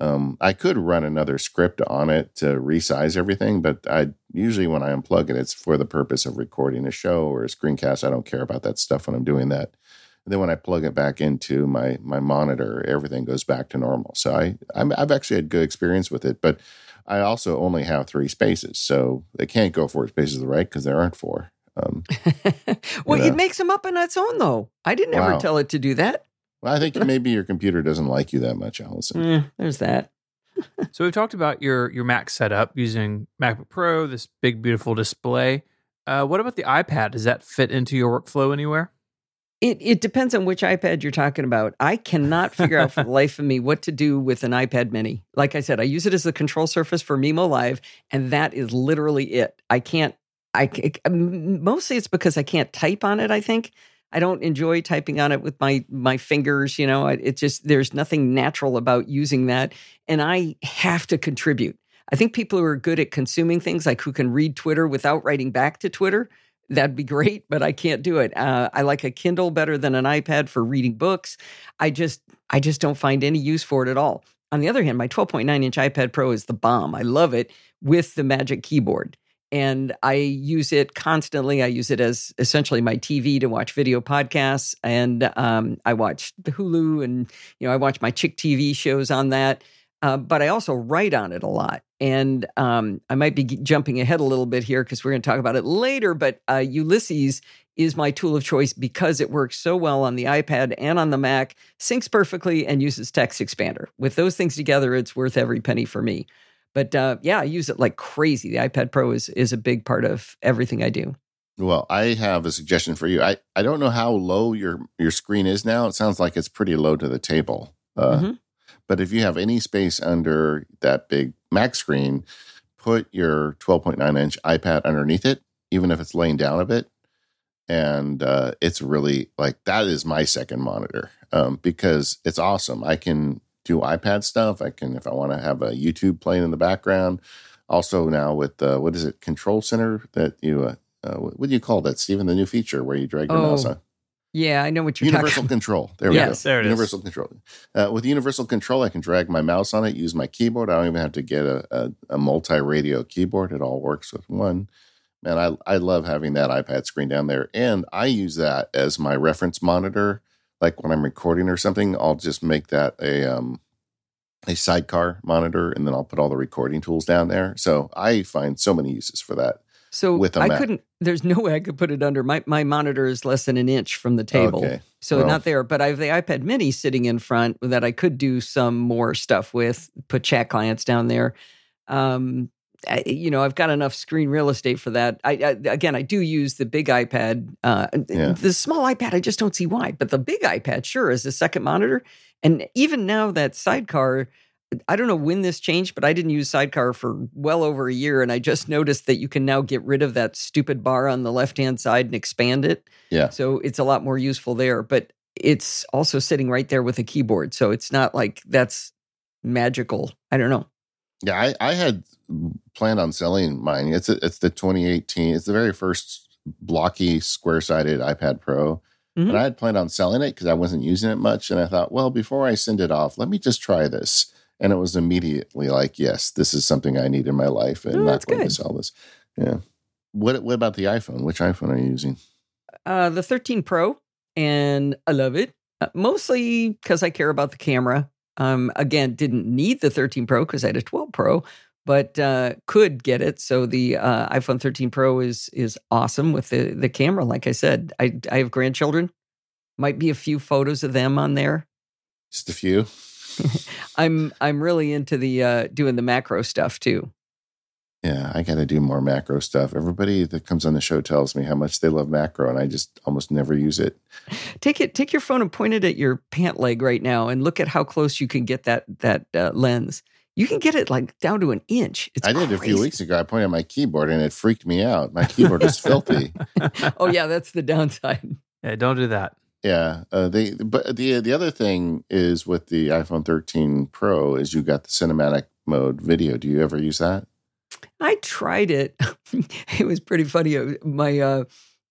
Um, I could run another script on it to resize everything, but I usually when I unplug it, it's for the purpose of recording a show or a screencast. I don't care about that stuff when I'm doing that. And then when I plug it back into my my monitor, everything goes back to normal. So I i have actually had good experience with it, but I also only have three spaces, so they can't go four spaces to the right because there aren't four. Um, *laughs* well, you know. it makes them up on its own, though. I didn't wow. ever tell it to do that. Well, I think *laughs* maybe your computer doesn't like you that much, Allison. Mm, there's that. *laughs* so we've talked about your your Mac setup using MacBook Pro, this big beautiful display. Uh, what about the iPad? Does that fit into your workflow anywhere? It it depends on which iPad you're talking about. I cannot figure out for the *laughs* life of me what to do with an iPad Mini. Like I said, I use it as the control surface for Mimo Live, and that is literally it. I can't. I mostly it's because I can't type on it. I think I don't enjoy typing on it with my my fingers. You know, it just there's nothing natural about using that, and I have to contribute. I think people who are good at consuming things, like who can read Twitter without writing back to Twitter, that'd be great. But I can't do it. Uh, I like a Kindle better than an iPad for reading books. I just I just don't find any use for it at all. On the other hand, my 12.9 inch iPad Pro is the bomb. I love it with the Magic Keyboard and I use it constantly. I use it as essentially my TV to watch video podcasts, and um, I watch the Hulu, and you know I watch my Chick TV shows on that. Uh, but I also write on it a lot, and um, I might be jumping ahead a little bit here because we're going to talk about it later. But uh, Ulysses is my tool of choice because it works so well on the iPad and on the Mac, syncs perfectly, and uses Text Expander. With those things together, it's worth every penny for me. But uh, yeah, I use it like crazy. The iPad Pro is is a big part of everything I do. Well, I have a suggestion for you. I, I don't know how low your your screen is now. It sounds like it's pretty low to the table. Uh, mm-hmm. But if you have any space under that big Mac screen, put your 12.9 inch iPad underneath it, even if it's laying down a bit. And uh, it's really like that is my second monitor um, because it's awesome. I can do iPad stuff. I can, if I want to have a YouTube playing in the background. Also now with uh, what is it, Control Center that you, uh, uh, what do you call that, Stephen? The new feature where you drag your oh, mouse on. Yeah, I know what you're talking Universal talking. *laughs* control. There we yes, go. There it universal is. control. Uh, with universal control, I can drag my mouse on it, use my keyboard. I don't even have to get a, a, a multi-radio keyboard. It all works with one. Man, I I love having that iPad screen down there, and I use that as my reference monitor. Like when I'm recording or something, I'll just make that a um, a sidecar monitor, and then I'll put all the recording tools down there. So I find so many uses for that. So with I Mac. couldn't. There's no way I could put it under. My my monitor is less than an inch from the table, okay. so well, not there. But I have the iPad Mini sitting in front that I could do some more stuff with. Put chat clients down there. Um, I, you know, I've got enough screen real estate for that. I, I again, I do use the big iPad. Uh, yeah. The small iPad, I just don't see why. But the big iPad, sure, is a second monitor. And even now, that sidecar, I don't know when this changed, but I didn't use sidecar for well over a year. And I just noticed that you can now get rid of that stupid bar on the left hand side and expand it. Yeah. So it's a lot more useful there. But it's also sitting right there with a keyboard. So it's not like that's magical. I don't know. Yeah, I, I had planned on selling mine. It's a, it's the 2018. It's the very first blocky square sided iPad Pro. Mm-hmm. And I had planned on selling it because I wasn't using it much. And I thought, well, before I send it off, let me just try this. And it was immediately like, yes, this is something I need in my life and oh, not going good. to sell this. Yeah. What what about the iPhone? Which iPhone are you using? Uh, the 13 Pro, and I love it. Uh, mostly because I care about the camera. Um, again, didn't need the 13 Pro because I had a 12 Pro, but uh, could get it. So the uh, iPhone 13 Pro is is awesome with the the camera. Like I said, I I have grandchildren. Might be a few photos of them on there. Just a few. *laughs* I'm I'm really into the uh, doing the macro stuff too. Yeah, I got to do more macro stuff. Everybody that comes on the show tells me how much they love macro, and I just almost never use it. *laughs* Take it, take your phone and point it at your pant leg right now, and look at how close you can get that that uh, lens. You can get it like down to an inch. It's I did crazy. a few weeks ago. I pointed at my keyboard, and it freaked me out. My keyboard is filthy. *laughs* oh yeah, that's the downside. Yeah, don't do that. Yeah, uh, they but the the other thing is with the iPhone 13 Pro is you got the cinematic mode video. Do you ever use that? I tried it. *laughs* it was pretty funny. Uh, My uh,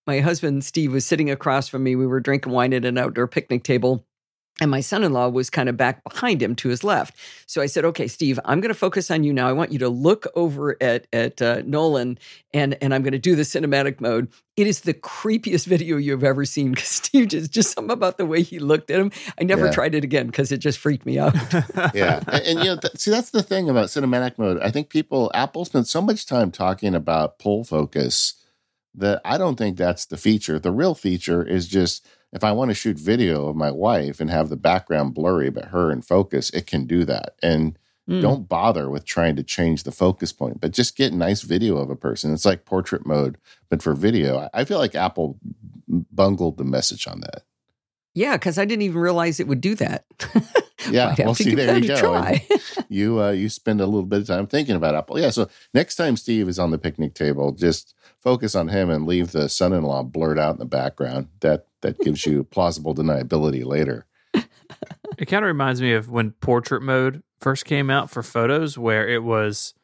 my husband Steve was sitting across from me. We were drinking wine at an outdoor picnic table. And my son in law was kind of back behind him to his left. So I said, okay, Steve, I'm going to focus on you now. I want you to look over at, at uh, Nolan and, and I'm going to do the cinematic mode. It is the creepiest *laughs* video you've ever seen because *laughs* Steve just, just something about the way he looked at him. I never Yeah. tried it again because it just freaked me out. *laughs* yeah and, and, you know th- see that's the thing about cinematic mode i think people apple spent so much time talking about pull focus that i don't think that's the feature the real feature is just if i want to shoot video of my wife and have the background blurry but her in focus it can do that and Mm. don't bother with trying to change the focus point but just get nice video of a person it's like portrait mode but for video I- feel like apple bungled the message on that Yeah, because I didn't even realize it would do that. *laughs* Yeah, well, see, there you go. try. *laughs* you uh, you spend a little bit of time thinking about Apple. Yeah, so next time Steve is on the picnic table, just focus on him and leave the son-in-law blurred out in the background. That that gives you *laughs* plausible deniability later. It kind of reminds me of when portrait mode first came out for photos, where it was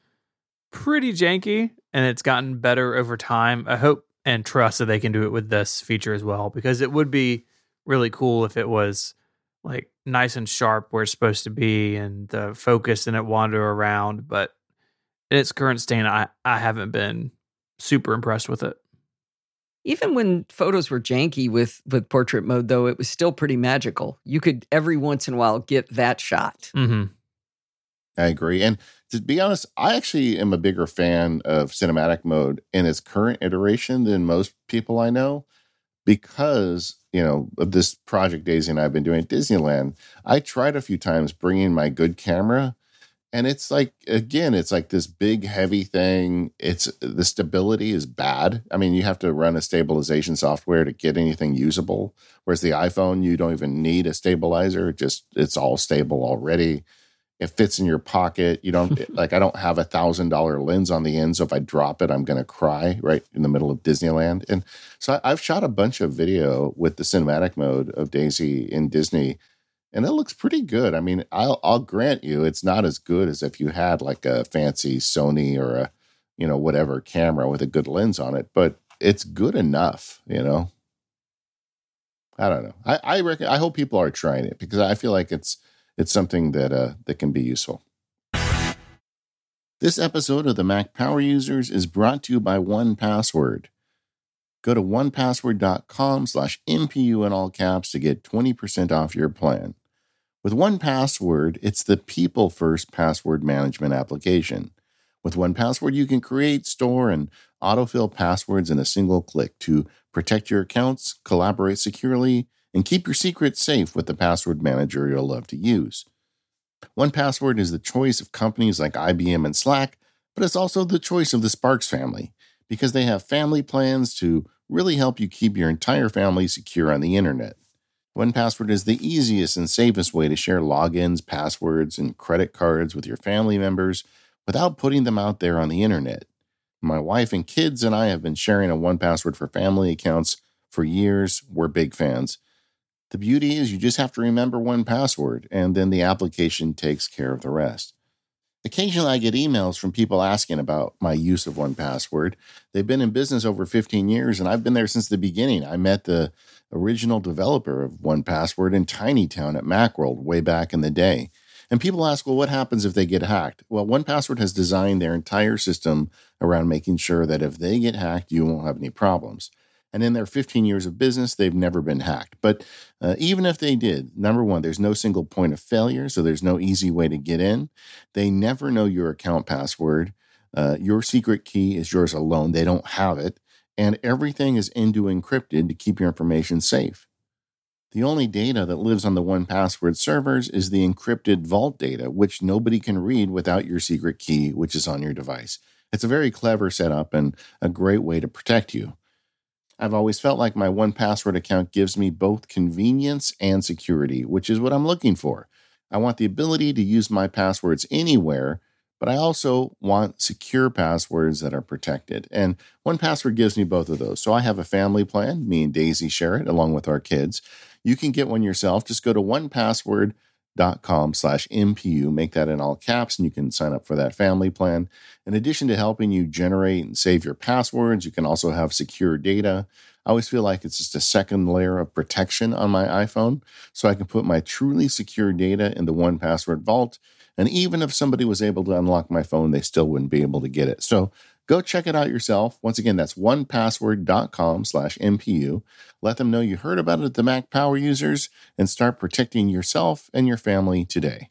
pretty janky and it's gotten better over time. I hope and trust that they can do it with this feature as well because it would be really cool if it was like nice and sharp where it's supposed to be and the focus and it wander around. But in its current state, I, I haven't been super impressed with it. Even when photos were janky with with portrait mode, though, it was still pretty magical. You could every once in a while get that shot. Mm-hmm. I agree. And to be honest, I actually am a bigger fan of cinematic mode in its current iteration than most people I know because, you know, of this project Daisy and I have been doing at Disneyland. I tried a few times bringing my good camera and it's like again it's like this big heavy thing. It's the stability is bad. I mean you have to run a stabilization software to get anything usable. Whereas the iphone you don't even need a stabilizer. It just it's all stable already. It fits in your pocket. You don't *laughs* like i don't have a thousand dollar lens on the end so if i drop it i'm going to cry right in the middle of disneyland. And so I, i've shot a bunch of video with the cinematic mode of daisy in disney and it looks pretty good. I mean, I'll I'll grant you it's not as good as if you had like a fancy Sony or a you know whatever camera with a good lens on it, but it's good enough, you know. I don't know. I I reckon I hope people are trying it because I feel like it's it's something that uh that can be useful. This episode of the Mac Power Users is brought to you by 1Password. Go to onepassword.com slash MPU in all caps to get 20% off your plan. With 1Password, it's the people first password management application. With 1Password, you can create, store, and autofill passwords in a single click to protect your accounts, collaborate securely, and keep your secrets safe with the password manager you'll love to use. 1Password is the choice of companies like IBM and Slack, but it's also the choice of the Sparks family because they have family plans to really help you keep your entire family secure on the internet. 1Password is the easiest and safest way to share logins, passwords, and credit cards with your family members without putting them out there on the internet. My wife and kids and I have been sharing a 1Password for family accounts for years. We're big fans. The beauty is you just have to remember one password and then the application takes care of the rest. Occasionally I get emails from people asking about my use of 1Password. They've been in business over 15 years and I've been there since the beginning. I met the original developer of 1Password in Tinytown at Macworld way back in the day. And people ask, well, what happens if they get hacked? Well, 1Password has designed their entire system around making sure that if they get hacked, you won't have any problems. And in their 15 years of business, they've never been hacked. But uh, even if they did, number one, there's no single point of failure, so there's no easy way to get in. They never know your account password. Uh, your secret key is yours alone. They don't have it. And everything is into encrypted to keep your information safe. The only data that lives on the 1Password servers is the encrypted vault data, which nobody can read without your secret key, which is on your device. It's a very clever setup and a great way to protect you. I've always felt like my 1Password account gives me both convenience and security, which is what I'm looking for. I want the ability to use my passwords anywhere, but I also want secure passwords that are protected. And 1Password gives me both of those. So I have a family plan. Me and Daisy share it along with our kids. You can get one yourself. Just go to 1password.com slash MPU. Make that in all caps, and you can sign up for that family plan. In addition to helping you generate and save your passwords, you can also have secure data. I always feel like it's just a second layer of protection on my iPhone, so I can put my truly secure data in the 1Password vault. And even if somebody was able to unlock my phone, they still wouldn't be able to get it. So Go check it out yourself. Once again, that's onepassword.com slash MPU. Let them know you heard about it at the Mac Power Users and start protecting yourself and your family today.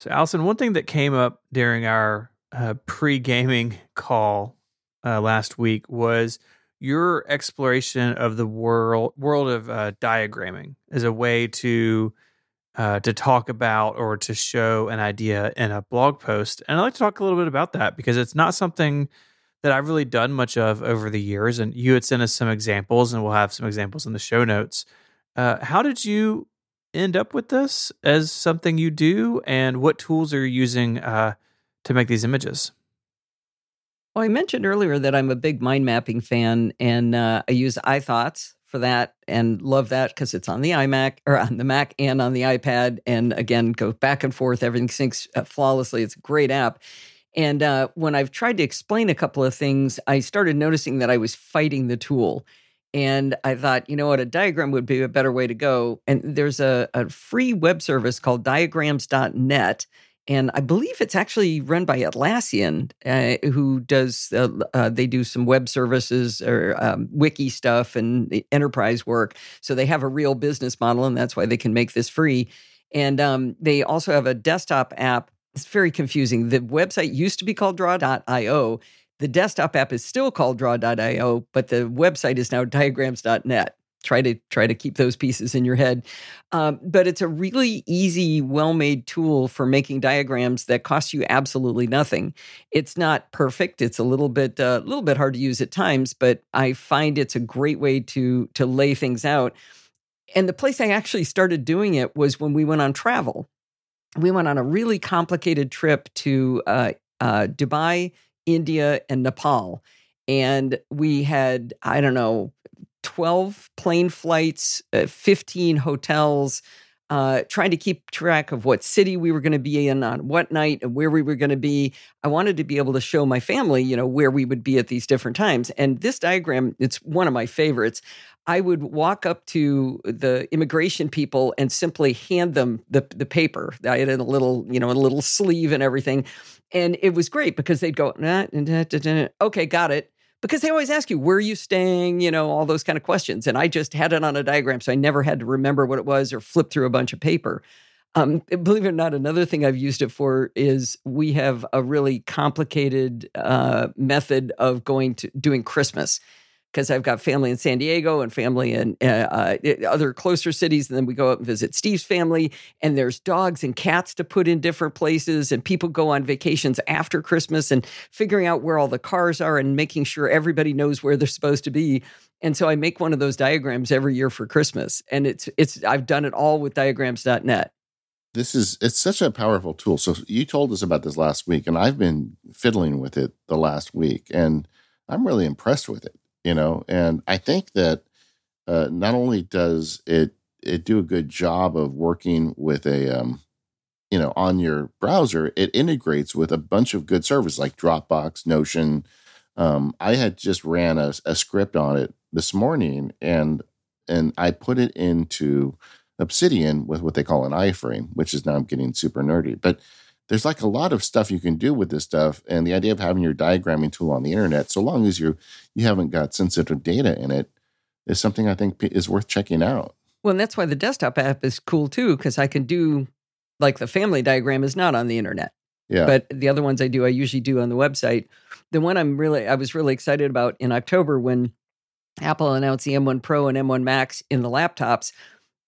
So, Allison, one thing that came up during our uh, pre gaming call uh, last week was your exploration of the world world of uh, diagramming as a way to uh, to talk about or to show an idea in a blog post. And I'd like to talk a little bit about that because it's not something that I've really done much of over the years. And you had sent us some examples, and we'll have some examples in the show notes. Uh, how did you end up with this as something you do, and what tools are you using uh, to make these images? Well, I mentioned earlier that I'm a big mind mapping fan, and uh, I use iThoughts for that and love that because it's on the iMac or on the Mac and on the iPad. And again, go back and forth. Everything syncs uh, flawlessly. It's a great app. And uh, when I've tried to explain a couple of things, I started noticing that I was fighting the tool. And I thought, you know what, a diagram would be a better way to go. And there's a, a free web service called diagrams.net and I believe it's actually run by Atlassian, uh, who does uh, uh, they do some web services or um, wiki stuff and enterprise work. So they have a real business model, and that's why they can make this free. And um, they also have a desktop app. It's very confusing. The website used to be called Draw.io. The desktop app is still called Draw.io, but the website is now Diagrams.net try to try to keep those pieces in your head. Um, but it's a really easy well-made tool for making diagrams that cost you absolutely nothing. It's not perfect. It's a little bit a uh, little bit hard to use at times but i find it's a great way to to lay things out. And the place i actually started doing it was when we went on travel. We went on a really complicated trip to uh, uh, dubai india and nepal. And we had i don't know 12 plane flights, uh, 15 hotels, uh, trying to keep track of what city we were going to be in on what night and where we were going to be. I wanted to be able to show my family, you know, where we would be at these different times. And this diagram, it's one of my favorites. I would walk up to the immigration people and simply hand them the, the paper. I had a little, you know, a little sleeve and everything. And it was great because they'd go, nah, nah, nah, okay, got it because they always ask you where are you staying? you know all those kind of questions and i just had it on a diagram so i never had to remember what it was or flip through a bunch of paper. Um, believe it or not another thing i've used it for is we have a really complicated uh, method of going to doing christmas because I've got family in San Diego and family in uh, uh, other closer cities. And then we go up and visit Steve's family. And there's dogs and cats to put in different places. And people go on vacations after Christmas and figuring out where all the cars are and making sure everybody knows where they're supposed to be. And so I make one of those diagrams every year for Christmas. And it's it's I've done it all with diagrams.net. This is it's such a powerful tool. So you told us about this last week, and I've been fiddling with it the last week, and I'm really impressed with it you know and i think that uh, not only does it it do a good job of working with a um, you know on your browser it integrates with a bunch of good services like dropbox notion. Um, i had just ran a, a script on it this morning and and i put it into obsidian with what they call an iframe which is now i'm getting super nerdy but there's like a lot of stuff you can do with this stuff, and the idea of having your diagramming tool on the internet, so long as you you haven't got sensitive data in it, is something I think is worth checking out. Well, and that's why the desktop app is cool too, because I can do like the family diagram is not on the internet. Yeah. But the other ones I do, I usually do on the website. The one I'm really, I was really excited about in October when Apple announced the M1 Pro and M1 Max in the laptops.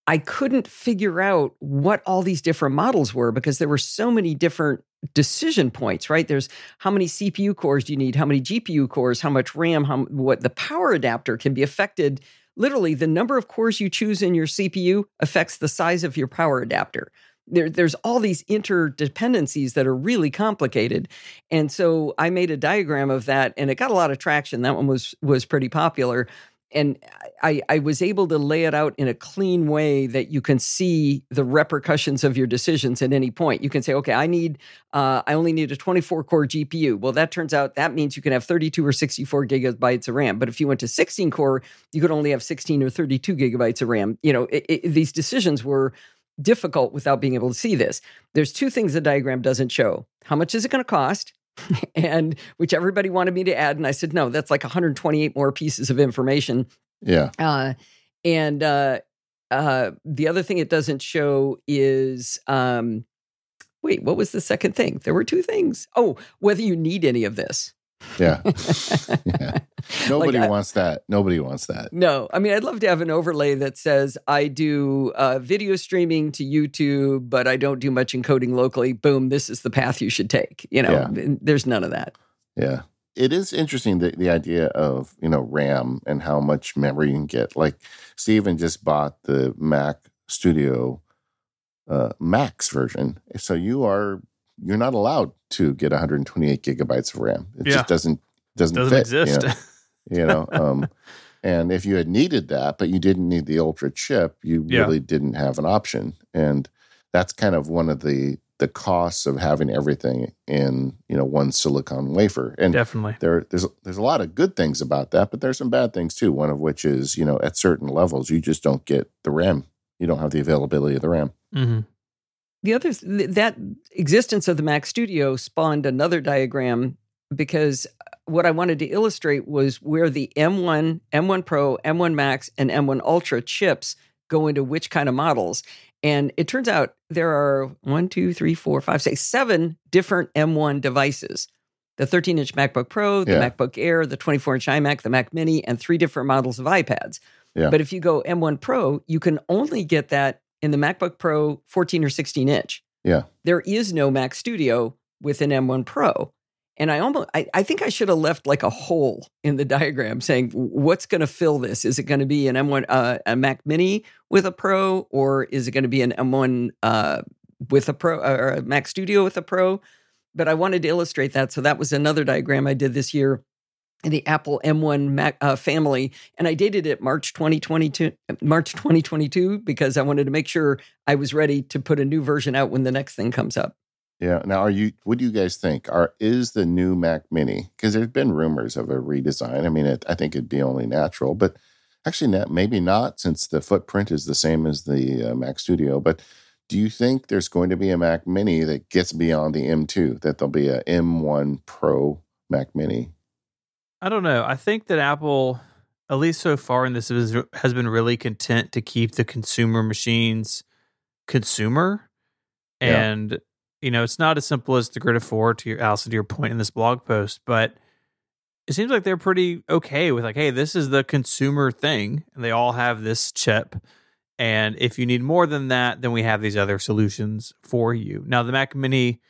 I couldn't figure out what all these different models were because there were so many different decision points, right? There's how many CPU cores do you need? How many GPU cores? How much RAM? How what the power adapter can be affected. Literally, the number of cores you choose in your CPU affects the size of your power adapter there, there's all these interdependencies that are really complicated and so i made a diagram of that and it got a lot of traction that one was was pretty popular and I, I was able to lay it out in a clean way that you can see the repercussions of your decisions at any point. You can say, okay, I need, uh, I only need a 24 core GPU. Well, that turns out that means you can have 32 or 64 gigabytes of RAM. But if you went to 16 core, you could only have 16 or 32 gigabytes of RAM. You know, it, it, these decisions were difficult without being able to see this. There's two things the diagram doesn't show. How much is it going to cost? *laughs* and which everybody wanted me to add. And I said, no, that's like 128 more pieces of information. Yeah. Uh, and uh, uh, the other thing it doesn't show is um, wait, what was the second thing? There were two things. Oh, whether you need any of this. Yeah. *laughs* yeah. Nobody like, wants that. Nobody wants that. No. I mean, I'd love to have an overlay that says I do uh, video streaming to YouTube, but I don't do much encoding locally. Boom, this is the path you should take. You know, yeah. there's none of that. Yeah. It is interesting the, the idea of, you know, RAM and how much memory you can get. Like Stephen just bought the Mac Studio uh, Max version. So you are you're not allowed to get 128 gigabytes of RAM. It yeah. just doesn't doesn't, doesn't fit, exist. You know? you know *laughs* um, and if you had needed that but you didn't need the ultra chip you yeah. really didn't have an option and that's kind of one of the the costs of having everything in you know one silicon wafer and definitely there there's there's a lot of good things about that but there's some bad things too one of which is you know at certain levels you just don't get the ram you don't have the availability of the ram mm-hmm. The other that existence of the mac studio spawned another diagram because uh, what I wanted to illustrate was where the M1, M1 Pro, M1 Max, and M1 Ultra chips go into which kind of models. And it turns out there are one, two, three, four, five, six, seven different M1 devices the 13 inch MacBook Pro, the yeah. MacBook Air, the 24 inch iMac, the Mac Mini, and three different models of iPads. Yeah. But if you go M1 Pro, you can only get that in the MacBook Pro 14 or 16 inch. Yeah. There is no Mac Studio with an M1 Pro. And I almost, I, I think I should have left like a hole in the diagram saying, what's going to fill this? Is it going to be an M1, uh, a Mac Mini with a Pro, or is it going to be an M1 uh, with a Pro or a Mac Studio with a Pro? But I wanted to illustrate that. So that was another diagram I did this year the Apple M1 Mac uh, family, and I dated it March 2022, March 2022, because I wanted to make sure I was ready to put a new version out when the next thing comes up. Yeah. Now, are you? What do you guys think? Are is the new Mac Mini? Because there's been rumors of a redesign. I mean, it, I think it'd be only natural, but actually, not, maybe not, since the footprint is the same as the uh, Mac Studio. But do you think there's going to be a Mac Mini that gets beyond the M2? That there'll be a M1 Pro Mac Mini? I don't know. I think that Apple, at least so far in this, has been really content to keep the consumer machines consumer and. Yeah you know, it's not as simple as the grid of four to your Allison to your point in this blog post, but it seems like they're pretty okay with like, hey, this is the consumer thing, and they all have this chip. And if you need more than that, then we have these other solutions for you. Now, the Mac Mini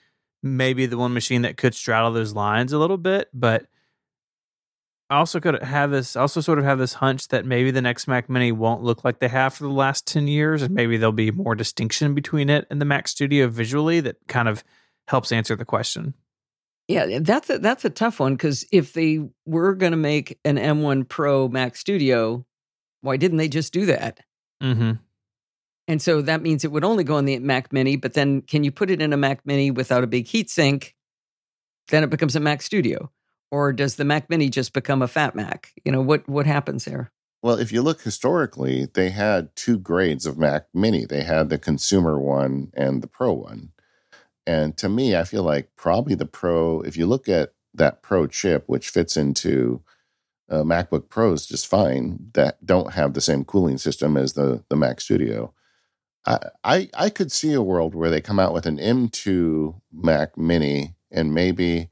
may be the one machine that could straddle those lines a little bit, but I also could have this also sort of have this hunch that maybe the next Mac Mini won't look like they have for the last 10 years and maybe there'll be more distinction between it and the Mac Studio visually that kind of helps answer the question. Yeah, that's a, that's a tough one cuz if they were going to make an M1 Pro Mac Studio, why didn't they just do that? Mhm. And so that means it would only go on the Mac Mini, but then can you put it in a Mac Mini without a big heatsink? Then it becomes a Mac Studio or does the Mac Mini just become a Fat Mac? You know what what happens there? Well, if you look historically, they had two grades of Mac Mini. They had the consumer one and the Pro one. And to me, I feel like probably the Pro, if you look at that Pro chip, which fits into uh, MacBook Pros just fine, that don't have the same cooling system as the the Mac Studio. I, I I could see a world where they come out with an M2 Mac Mini and maybe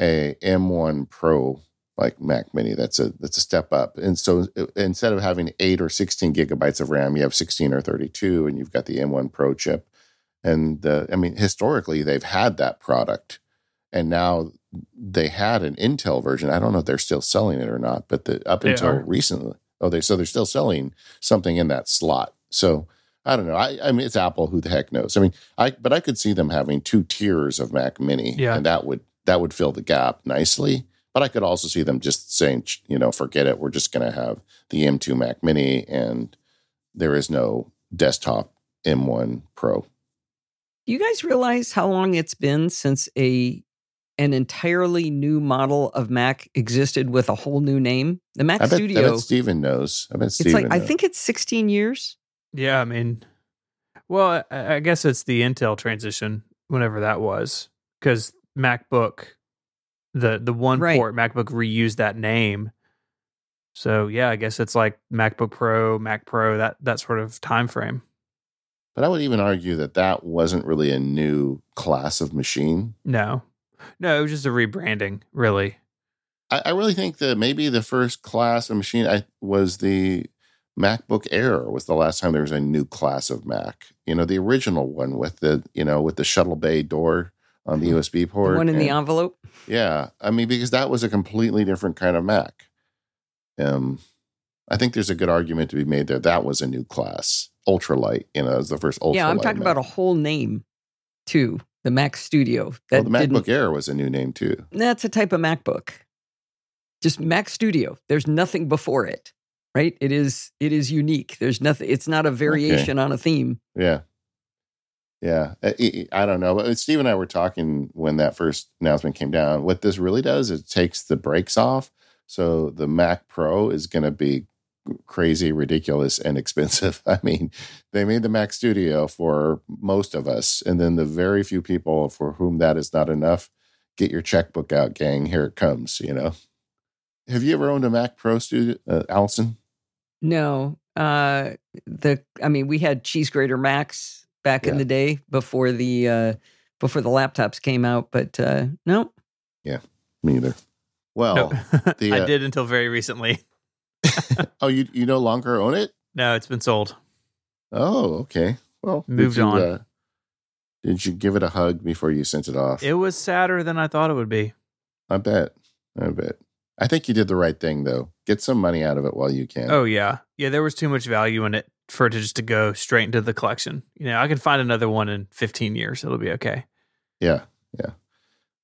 a M1 Pro like Mac Mini. That's a that's a step up. And so uh, instead of having eight or sixteen gigabytes of RAM, you have sixteen or thirty two, and you've got the M1 Pro chip. And uh, I mean, historically, they've had that product, and now they had an Intel version. I don't know if they're still selling it or not, but the, up they until are. recently, oh, they so they're still selling something in that slot. So I don't know. I, I mean, it's Apple. Who the heck knows? I mean, I but I could see them having two tiers of Mac Mini, yeah. and that would that would fill the gap nicely. But I could also see them just saying, you know, forget it. We're just going to have the M2 Mac Mini, and there is no desktop M1 Pro. Do you guys realize how long it's been since a an entirely new model of Mac existed with a whole new name? The Mac I bet, Studio. I bet Stephen knows. I bet Stephen It's like knows. I think it's 16 years. Yeah, I mean, well, I, I guess it's the Intel transition, whenever that was, because MacBook, the the one Right. port MacBook reused that name. So yeah, I guess it's like MacBook Pro, Mac Pro, that that sort of time frame. But I would even argue that that wasn't really a new class of machine. No, no, it was just a rebranding, really. I, I really think that maybe the first class of machine I, was the MacBook Air was the last time there was a new class of Mac. You know, the original one with the you know with the shuttle bay door on the USB port. The one in the envelope. Yeah, I mean because that was a completely different kind of Mac. Um, I think there's a good argument to be made there. That was a new class, ultralight. You know, was the first ultralight. yeah, I'm talking Mac. about a whole name too. The Mac Studio. That the MacBook Air was a new name too. That's a type of MacBook. Just Mac Studio. There's nothing before it, right? It is it is unique. There's nothing. It's not a variation on a theme. Yeah. Yeah. I, don't know. Steve and I were talking when that first announcement came down. What this really does is takes the brakes off. So the Mac Pro is going to be crazy, ridiculous, and *laughs* expensive. I mean, they made the Mac Studio for most of us. And then the very few people for whom that is not enough, get your checkbook out, gang. Here it comes, you know. Have you ever owned a Mac Pro studio, uh, Allison? No, uh, the I mean, we had cheese grater Macs back in the day before the uh, before the laptops came out, but uh, no, yeah, Me either. Well, no, *laughs* the, I uh, did until very recently. *laughs* oh, you you no longer own it? No, it's been sold. Oh, okay. Well, did Moved you, on. Uh, did you give it a hug before you sent it off? It was sadder than I thought it would be. I bet. I bet. I think you did the right thing, though. Get some money out of it while you can. Oh yeah, yeah. There was too much value in it for it to just to go straight into the collection. You know, I can find another one in 15 years. It'll be okay. yeah, yeah.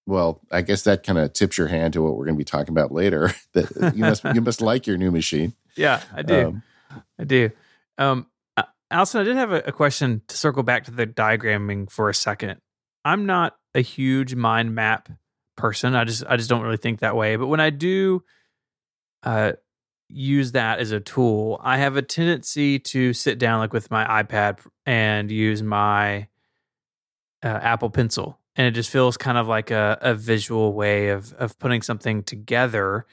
Well, I guess that kind of tips your hand to what we're going to be talking about later. *laughs* that you must you must like your new machine. Yeah, I do. Um, I do. Um, uh, Allison, I did have a, a question to circle back to the diagramming for a second. I'm not a huge mind map person. I just I just don't really think that way. But when I do uh, use that as a tool, I have a tendency to sit down like with my iPad and use my uh, Apple Pencil, and it just feels kind of like a, a visual way of of putting something together.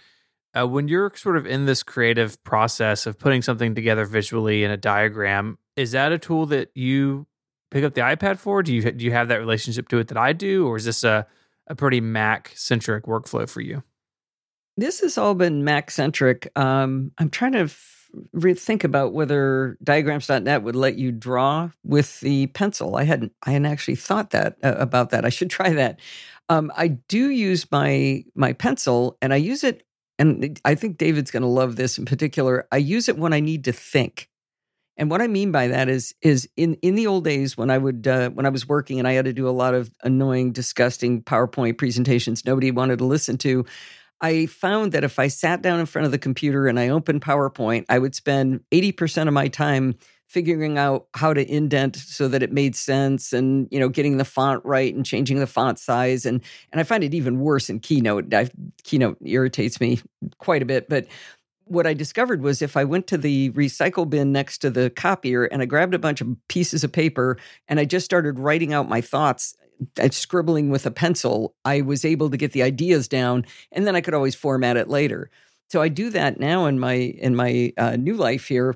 Uh, when you're sort of in this creative process of putting something together visually in a diagram, is that a tool that you pick up the iPad for? Do you do you have that relationship to it that I do, or is this a a pretty Mac centric workflow for you? This has all been Mac centric. Um, I'm trying to f- rethink about whether diagrams.net would let you draw with the pencil. I hadn't I hadn't actually thought that uh, about that. I should *laughs* try that. Um, I do use my my pencil, and I use it, and I think David's going to love this in particular. I use it when I need to think. And what I mean by that is, is in in the old days when I would uh, when I was working and I had to do a lot of annoying, disgusting PowerPoint presentations nobody wanted to listen to. I found that if I sat down in front of the computer and I opened PowerPoint, I would spend 80% of my time figuring out how to indent so that it made sense and you know getting the font right and changing the font size and and I find it even worse in Keynote. I, Keynote irritates me quite a bit, but what I discovered was if I went to the recycle bin next to the copier and I grabbed a bunch of pieces of paper and I just started writing out my thoughts uh, scribbling with a pencil, I was able to get the ideas down, and then I could always format it later. So I do that now in my in my uh, new life here,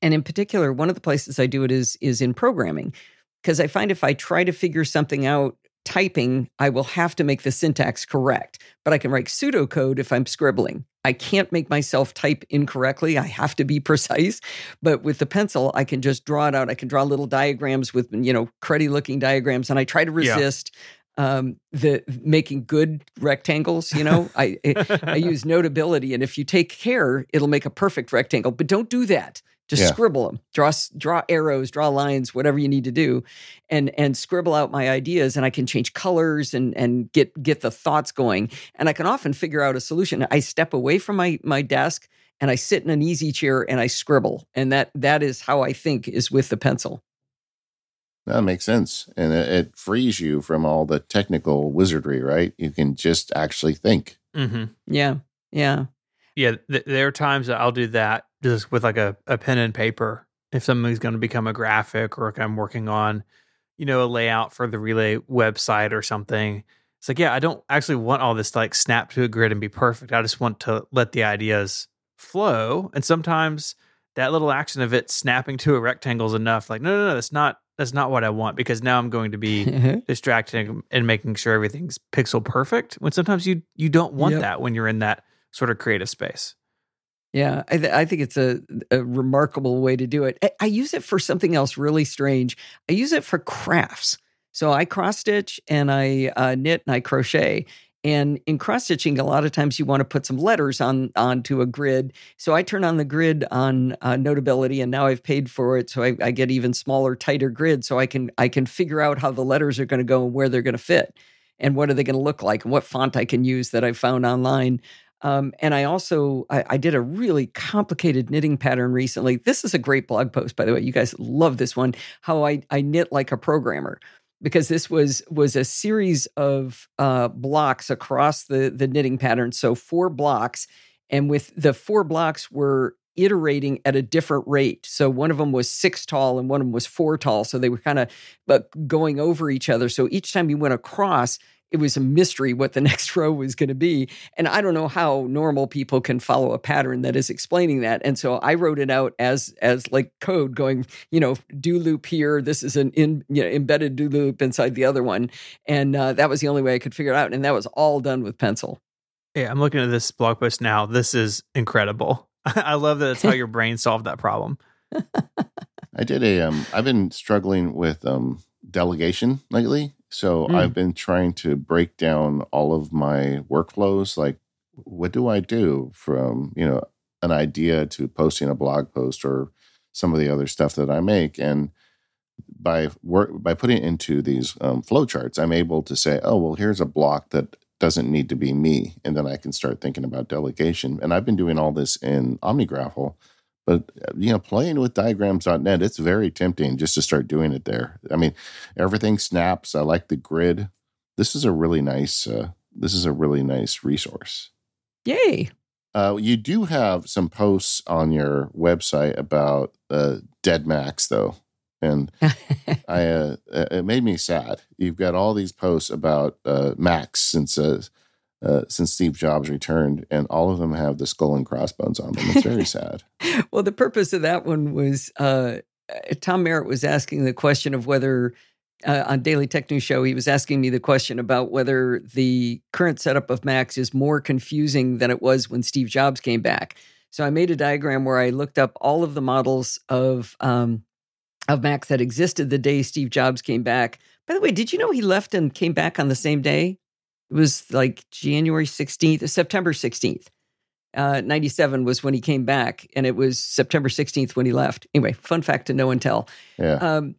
and in particular, one of the places I do it is is in programming, because I find if I try to figure something out typing, I will have to make the syntax correct. But I can write pseudocode if I'm scribbling. I can't make myself type incorrectly. I have to be *laughs* precise. But with the pencil, I can just draw it out. I can draw little diagrams with, you know, cruddy looking diagrams. And I try to resist. Yeah. Um, the making good rectangles, you know, I, I I *laughs* use notability, and if you take care, it'll make a perfect rectangle. But don't do that. Just yeah. scribble them, draw draw arrows, draw lines, whatever you need to do, and and scribble out my ideas. And I can change colors and and get get the thoughts going. And I can often figure out a solution. I step away from my my desk and I sit in an easy chair and I scribble. And that that is how I think is with the pencil. That makes sense, and it, it frees you from all the technical wizardry. Right? You can just actually think. Mm-hmm. Yeah, yeah, yeah. Th- there are times that I'll do that just with like a, a pen and paper if something's going to become a graphic or if I'm working on, you know, a layout for the relay website or something. It's like, yeah, I don't actually want all this to like snap to a grid and be perfect. I just want to let the ideas flow. And sometimes that little action of it snapping to a rectangle is enough. Like, no, no, no, that's not that's not what I want because now I'm going to be *laughs* distracted and making sure everything's pixel perfect. When sometimes you you don't want yep. that when you're in that sort of creative space. Yeah, I, th- I, think it's a, a, remarkable way to do it. I, I, use it for something else really strange. I use it for crafts. So I cross stitch and I uh, knit and I crochet. And in cross stitching, a lot of times you want to put some letters on onto a grid. So I turn on the grid on uh, Notability, and now I've paid for it, so I, I get even smaller, tighter grid. So I can I can figure out how the letters are going to go and where they're going to fit, and what are they going to look like, and what font I can use that I found online. Um, and I also I, I, did a really complicated knitting pattern recently. This is a great blog post, by the way. You guys love this one. How I I knit like a programmer because this was was a series of uh, blocks across the the knitting pattern. So four blocks, and with the four blocks were iterating at a different rate. So one of them was six tall and one of them was four tall. So they were kind of but going over each other. So each time you went across, it was a mystery what the *laughs* next row was going to be. And I don't know how normal people can follow a pattern that is explaining that. And so I wrote it out as as like code going, you know, do loop here. This is an in, you know, embedded do loop inside the other one. And uh, that was the only way I could figure it out. And that was all done with pencil. Yeah, I'm looking at this blog post now. This is incredible. *laughs* I love that that's how *laughs* your brain solved that problem. I did a um I've been struggling with um delegation lately so mm. I've been trying to break down all of my workflows. Like, what do I do from, you know, an idea to posting a blog post or some of the other stuff that I make? And by work, by putting it into these um, flow charts, I'm able to say, oh, well, here's a block that doesn't need to be me. And then I can start thinking about delegation. And I've been doing all this in OmniGraffle but you know, playing with diagrams.net, it's very tempting just to start doing it there. I mean, everything snaps. I like the grid. This is a really nice. Uh, this is a really nice resource. Yay! Uh, you do have some posts on your website about uh, dead Macs, though, and *laughs* I uh, it made me sad. You've got all these posts about uh, Macs since uh, uh, since Steve Jobs returned, and all of them have the skull and crossbones on them. It's very *laughs* sad. well, the purpose of that one was uh, Tom Merritt was asking the question of whether. Uh, on Daily Tech News Show, he was asking me the question about whether the current setup of Macs is more confusing than it was when Steve Jobs came back. So I made a diagram where I looked up all of the models of um, of Macs that existed the day Steve Jobs came back. By the way, did you know he left and came back on the same day? It was like January 16th, September 16th. Uh, 97 was when he came back, and it was September 16th when he left. Anyway, fun fact to know and tell. Yeah. Um,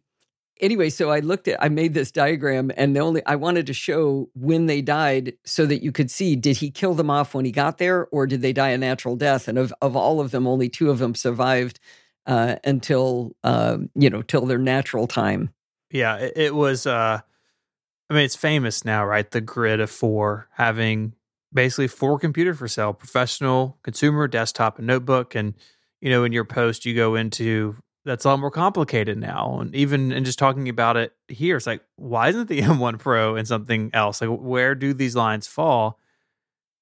anyway, so I looked at, I made this diagram, and the only, I wanted to show when they died so that you could see did he kill them off when he got there, or did they die a natural death? And of, of all of them, only two of them survived uh, until, uh, you know, till their natural time. Yeah, it, it was, uh, I mean, it's famous now, right? The grid of four having basically four computers for sale professional, consumer, desktop, and notebook. And, you know, in your post, you go into that's a lot more complicated now. And even in just talking about it here, it's like, why isn't the *laughs* M1 Pro and something else? Like, where do these lines fall?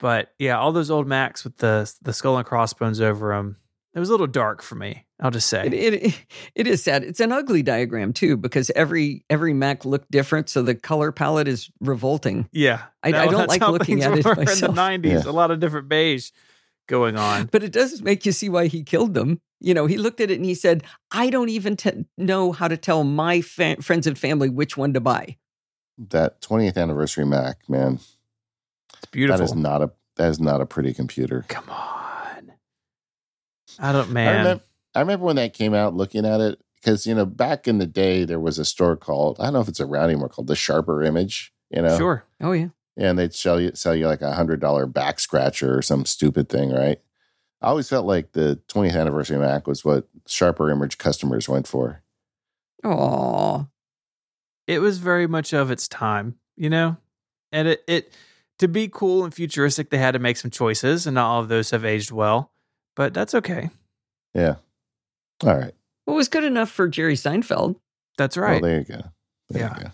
But yeah, all those old Macs with the the skull and crossbones over them, it was a little dark for me. I'll just say It, it it is sad. It's an ugly diagram too because every every Mac looked different, so the color palette is revolting. yeah, I- that- I don't like looking at it were myself. in the '90s. A lot of different beige going on. But it does make you see why he killed them. You know, he looked at it and he said, "I don't even t- know how to tell my fa- friends and family which one to buy." That 20th anniversary Mac, man, It's beautiful. that is not a that is not a pretty computer. Come on, I don't I man. remember, I remember when that came out, looking at it because you know back in the day there was a store called I don't know if it's around anymore called the Sharper Image, you know, Sure. Oh yeah, and they'd sell you sell you like a hundred dollar back scratcher or some stupid thing, right? I always felt like the 20th anniversary Mac was what Sharper Image customers went for. oh, it was very much of its time, you know? And it, it to be cool and futuristic, they had to make some choices, and not all of those have aged well. But that's okay. Yeah. All right. well, it was good enough for Jerry Seinfeld. That's right. Well, there you go. There Yeah. you go.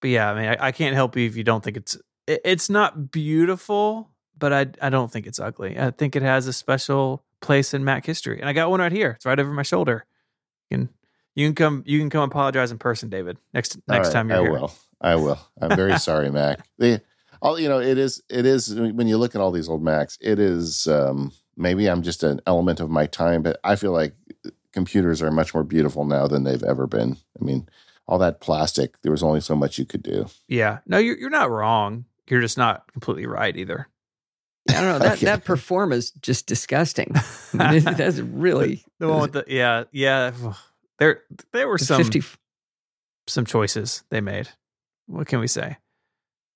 but yeah, I mean, I, I can't help you if you don't think it's it, it's not beautiful, but I I don't think it's ugly. I think it has a special place in Mac history, and I got one right here. It's right over my shoulder. You can you can come you can come apologize in person, David. Next next right, time you're here. I here. will. I will. I'm very *laughs* sorry, Mac. The all you know, it is it is when you look at all these old Macs, it is um maybe I'm just an element of my time, but I feel like computers are much more beautiful now than they've ever been. I mean, all that plastic, there was only so much you could do. Yeah, no, you're you're not wrong. You're just not completely right either. I don't know *laughs* that Okay. that perform is just disgusting. *laughs* I mean, *laughs* that's really The one with the yeah yeah. There there were the some fifty. some choices they made. What can we say?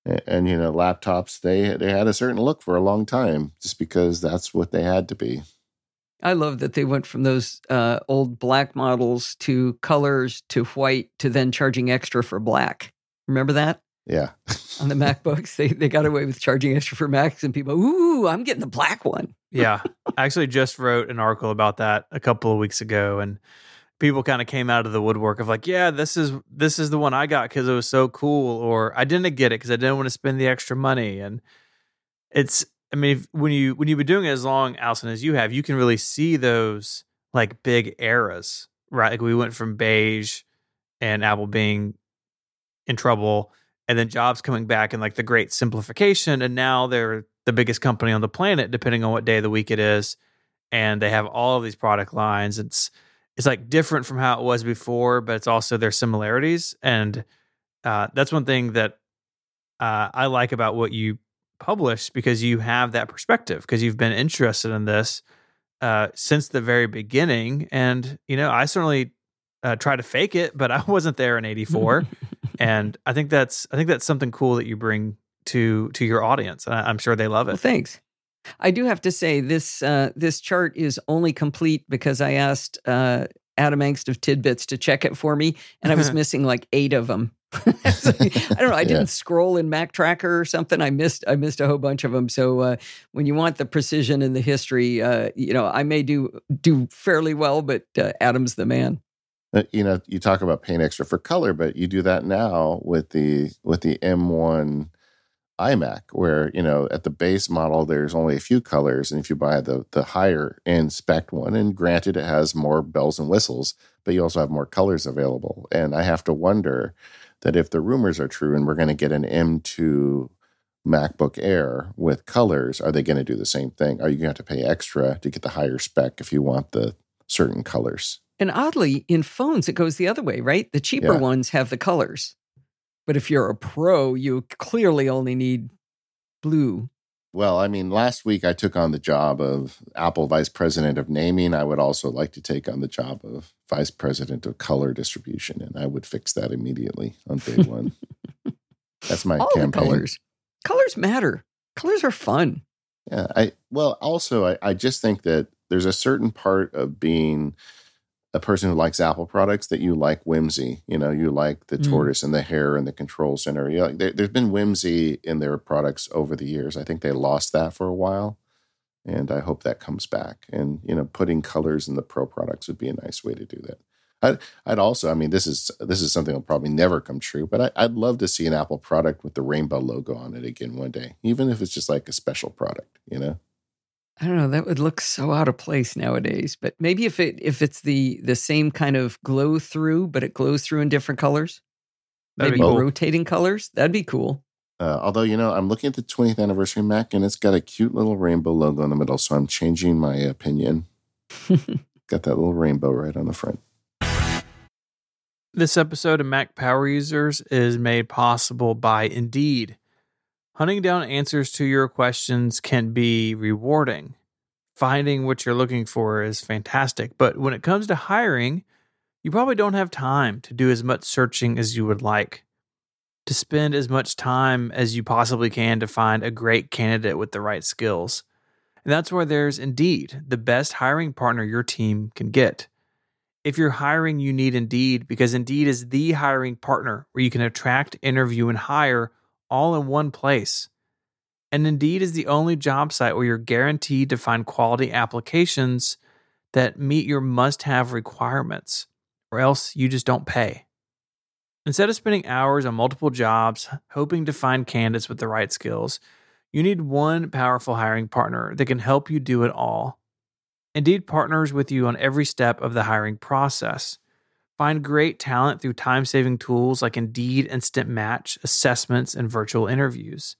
And, and you know, laptops they they had a certain look for a long time just because that's what they had to be. I love that they went from those uh, old black models to colors to white to then charging extra for black. Remember that Yeah. *laughs* on the MacBooks? They they got away with charging extra for Macs, and people, ooh, I'm getting the black one. Yeah, I actually just wrote an article about that a couple of weeks ago, and people kind of came out of the woodwork of like, yeah, this is this is the one I got because it was so cool, or I didn't get it because I didn't want to spend the extra money, and it's. I mean, if, when you when you've been doing it as long, Allison, as you have, you can really see those like big eras, right? Like we went from beige and Apple being in trouble, and then Jobs coming back and like the great simplification, and now they're the biggest company on the planet, depending on what day of the week it is, and they have all of these product lines. It's it's like different from how it was before, but it's also their similarities, and uh, that's one thing that uh, I like about what you publish because you have that perspective because you've been interested in this uh, since the very beginning, and you know I certainly uh, try to fake it, but *laughs* I wasn't there in '84 and I think that's I think that's something cool that you bring to to your audience, I, I'm sure they love Well, it. thanks. I do have to say this uh, this chart is only complete because I asked uh, Adam Engst of Tidbits to check it for me, and I was *laughs* missing like eight of them. *laughs* So, I don't know. I didn't scroll in Mac Tracker or something. I missed I missed a whole bunch of them. So uh, when you want the precision and the history, uh, you know, I may do do fairly well, but uh, Adam's the man. Uh, you know you talk about paying extra for color but you do that now with the with the m1 imac where you know at the base model there's only a few colors and if you buy the the higher end spec one and granted it has more bells and whistles but you also have more colors available and i have to wonder that if the rumors are true and we're going to get an m2 macbook air with colors are they going to do the same thing are you going to have to pay extra to get the higher spec if you want the certain colors And oddly, in phones, it goes the other way, right? The cheaper Yeah. ones have the colors. But if you're a pro, you clearly only need blue. Well, I mean, last week I took on the job of Apple Vice President of Naming. I would also like to take on the job of Vice President of Color Distribution, and I would fix that immediately on day *laughs* one. That's my All campaign. colors. Colors matter. Colors are fun. Yeah, I well, also I, I just think that there's a certain part of being a person who likes Apple products that you like whimsy. You know, you like the Mm. tortoise and the hare and the control center. You know, like there, there's been whimsy in their products over the years. I think they lost that for a while, and I hope that comes back. And you know, putting colors in the pro products would be a nice way to do that. I'd, I'd also, I mean, this is this is something that'll probably never come true, but I, would love to see an Apple product with the rainbow logo on it again one day, even if it's just like a special product, you know. I don't know. That would look so out of place nowadays. But maybe if it if it's the the same kind of glow through, but it glows through in different colors, that'd maybe cool. rotating colors, that'd be cool. Uh, although you know, I'm looking at the 20th anniversary Mac, and it's got a cute little rainbow logo in the middle, so I'm changing my opinion. *laughs* got that little rainbow right on the front. This episode of Mac Power Users is made possible by Indeed. Hunting down answers to your questions can be rewarding. Finding what you're looking for is fantastic, but when it comes to hiring, you probably don't have time to do as much searching as you would like, to spend as much time as you possibly can to find a great candidate with the right skills. And that's where there's Indeed, the best hiring partner your team can get. If you're hiring, you need Indeed because Indeed is the hiring partner where you can attract, interview, and hire all in one place. And Indeed is the only job site where you're guaranteed to find quality applications that meet your must have requirements, or else you just don't pay. Instead of spending hours on multiple jobs hoping to find candidates with the right skills, you need one powerful hiring partner that can help you do it all. Indeed partners with you on every step of the hiring process. Find great talent through time saving tools like Indeed Instant Match, assessments, and virtual interviews.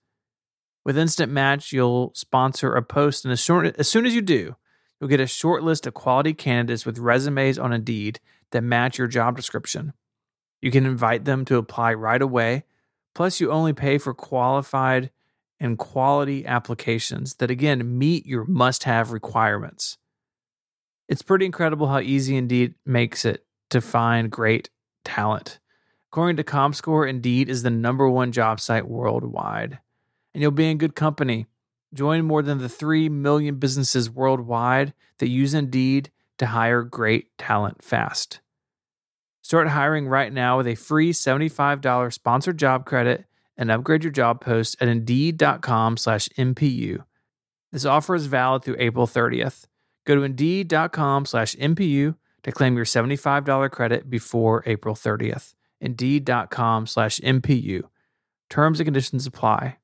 With Instant Match, you'll sponsor a post, and as soon, as soon as you do, you'll get a short list of quality candidates with resumes on Indeed that match your job description. You can invite them to apply right away. Plus, you only pay for qualified and quality applications that, again, meet your must have requirements. It's pretty incredible how easy Indeed makes it to find great talent. According to ComScore, Indeed is the number one job site worldwide. And you'll be in good company. Join more than the 3 million businesses worldwide that use Indeed to hire great talent fast. Start hiring right now with a free $75 sponsored job credit and upgrade your job post at Indeed.com slash MPU. This offer is valid through April 30th. Go to Indeed.com slash MPU to claim your $75 credit before April 30th. Indeed.com slash MPU. Terms and conditions apply.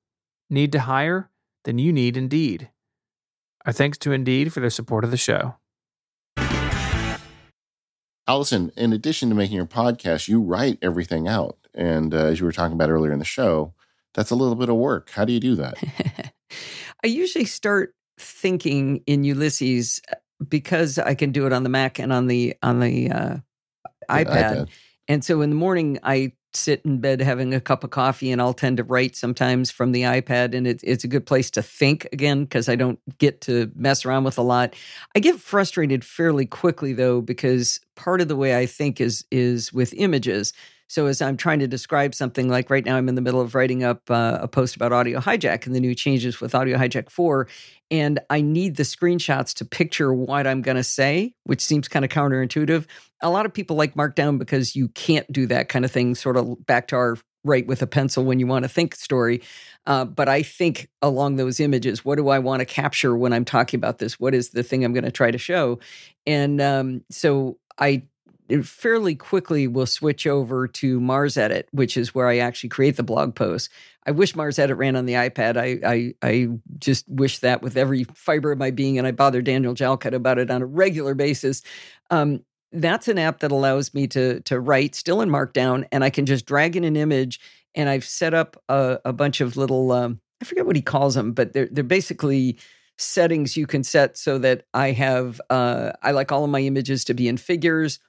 Need to hire? Then you need Indeed. Our thanks to Indeed for their support of the show. Allison, in addition to making your podcast, you write everything out. And uh, as you were talking about earlier in the show, that's a little bit of work. How do you do that? *laughs* I usually start thinking in Ulysses because I can do it on the Mac and on the on the uh, iPad. iPad. And so in the morning, I sit in bed having a cup of coffee, and I'll tend to write sometimes from the iPad, and it, it's a good place to think again because I don't get to mess around with a lot. I get frustrated fairly quickly though because part of the way I think is is with images. So as I'm trying to describe something like right now, I'm in the middle of writing up uh, a post about Audio Hijack and the new changes with Audio Hijack 4. And I need the screenshots to picture what I'm going to say, which seems kind of counterintuitive. A lot of people like Markdown because you can't do that kind of thing, sort of back to our write with a pencil when you want to think story. Uh, but I think along those images, what do I want to capture when I'm talking about this? What is the thing I'm going to try to show? And um, so I fairly quickly will switch over to MarsEdit, which is where I actually create the blog post. I wish MarsEdit ran on the iPad. I, I, I just wish that with every fiber of my being, and I bother Daniel Jalkut about it on a regular basis. Um, that's an app that allows me to to write still in Markdown, and I can just drag in an image. And I've set up a, a bunch of little um, I forget what he calls them, but they're they're basically settings you can set so that I have uh, I like all of my images to be in figures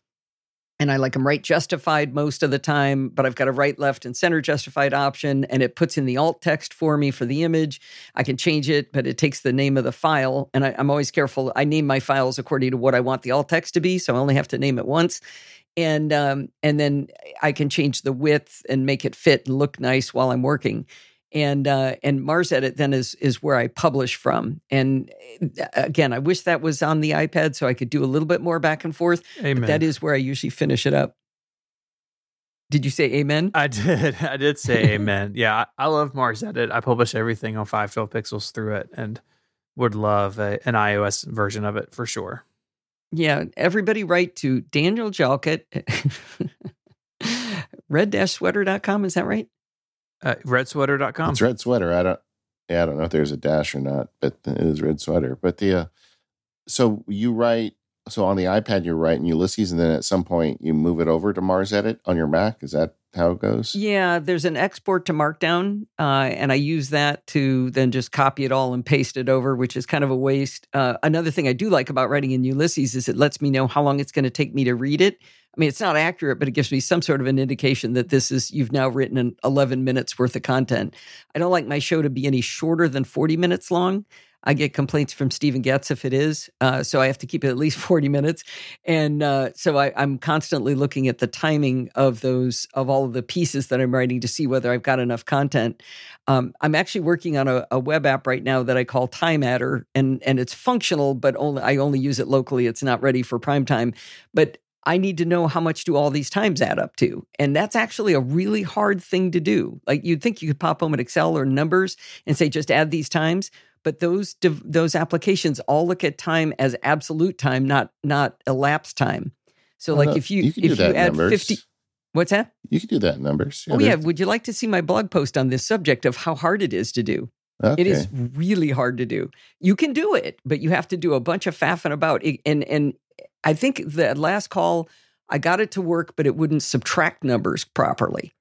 and I like them right justified most of the time, but I've got a right, left, and center justified option, and it puts in the alt text for me for the image. I can change it, but it takes the name of the file, and I, am always careful. I name my files according to what I want the alt text to be, so I only have to name it once, and um, and then I can change the width and make it fit and look nice while I'm working and uh, and MarsEdit then is is where I publish from. And uh, again, I wish that was on the iPad so I could do a little bit more back and forth. Amen. that is where I usually finish it up. Did you say amen? I did. *laughs* I did say *laughs* amen. Yeah, I, I love MarsEdit. I publish everything on 512 pixels through it, and would love a, an iOS version of it for sure. Yeah, everybody write to Daniel Jalkut, *laughs* red-sweater.com. Is that right? Uh, redsweater.com. It's red sweater. I don't. Yeah, I don't know if there's a dash or not, but it is red sweater. But the uh, so you write so on the iPad you're writing Ulysses, and then at some point you move it over to MarsEdit on your Mac. Is that how it goes? Yeah, there's an export to Markdown, uh, and I use that to then just copy it all and paste it over, which is kind of a waste. Uh, another thing I do like about writing in Ulysses is it lets me know how long it's going to take me to read it. I mean, it's not accurate, but it gives me some sort of an indication that this is you've now written an 11 minutes worth of content. I don't like my show to be any shorter than 40 minutes long. I get complaints from Stephen Getz if it is. Uh, so I have to keep it at least *laughs* 40 minutes. And uh, so I, am constantly looking at the timing of those, of all of the pieces that I'm writing to see whether I've got enough content. Um, I'm actually working on a, a, web app right now that I call Time Adder, and, and it's functional, but only I only use it locally. It's not ready for prime time. But I need to know how much do all these times add up to. And that's actually a really hard thing to do. Like you'd think you could pop home at Excel or numbers and say, just add these times. But those those applications all look at time as absolute time, not not elapsed time. So well, like no, if you, you if you add numbers. 50 What's that? You can do that in numbers. Yeah, oh yeah, would you like to see my blog post on this subject of how hard it is to do? Okay. It is really hard to do. You can do it, but you have to do a bunch of faffing about. It. And and I think the last call, I got it to work, but it wouldn't subtract numbers properly.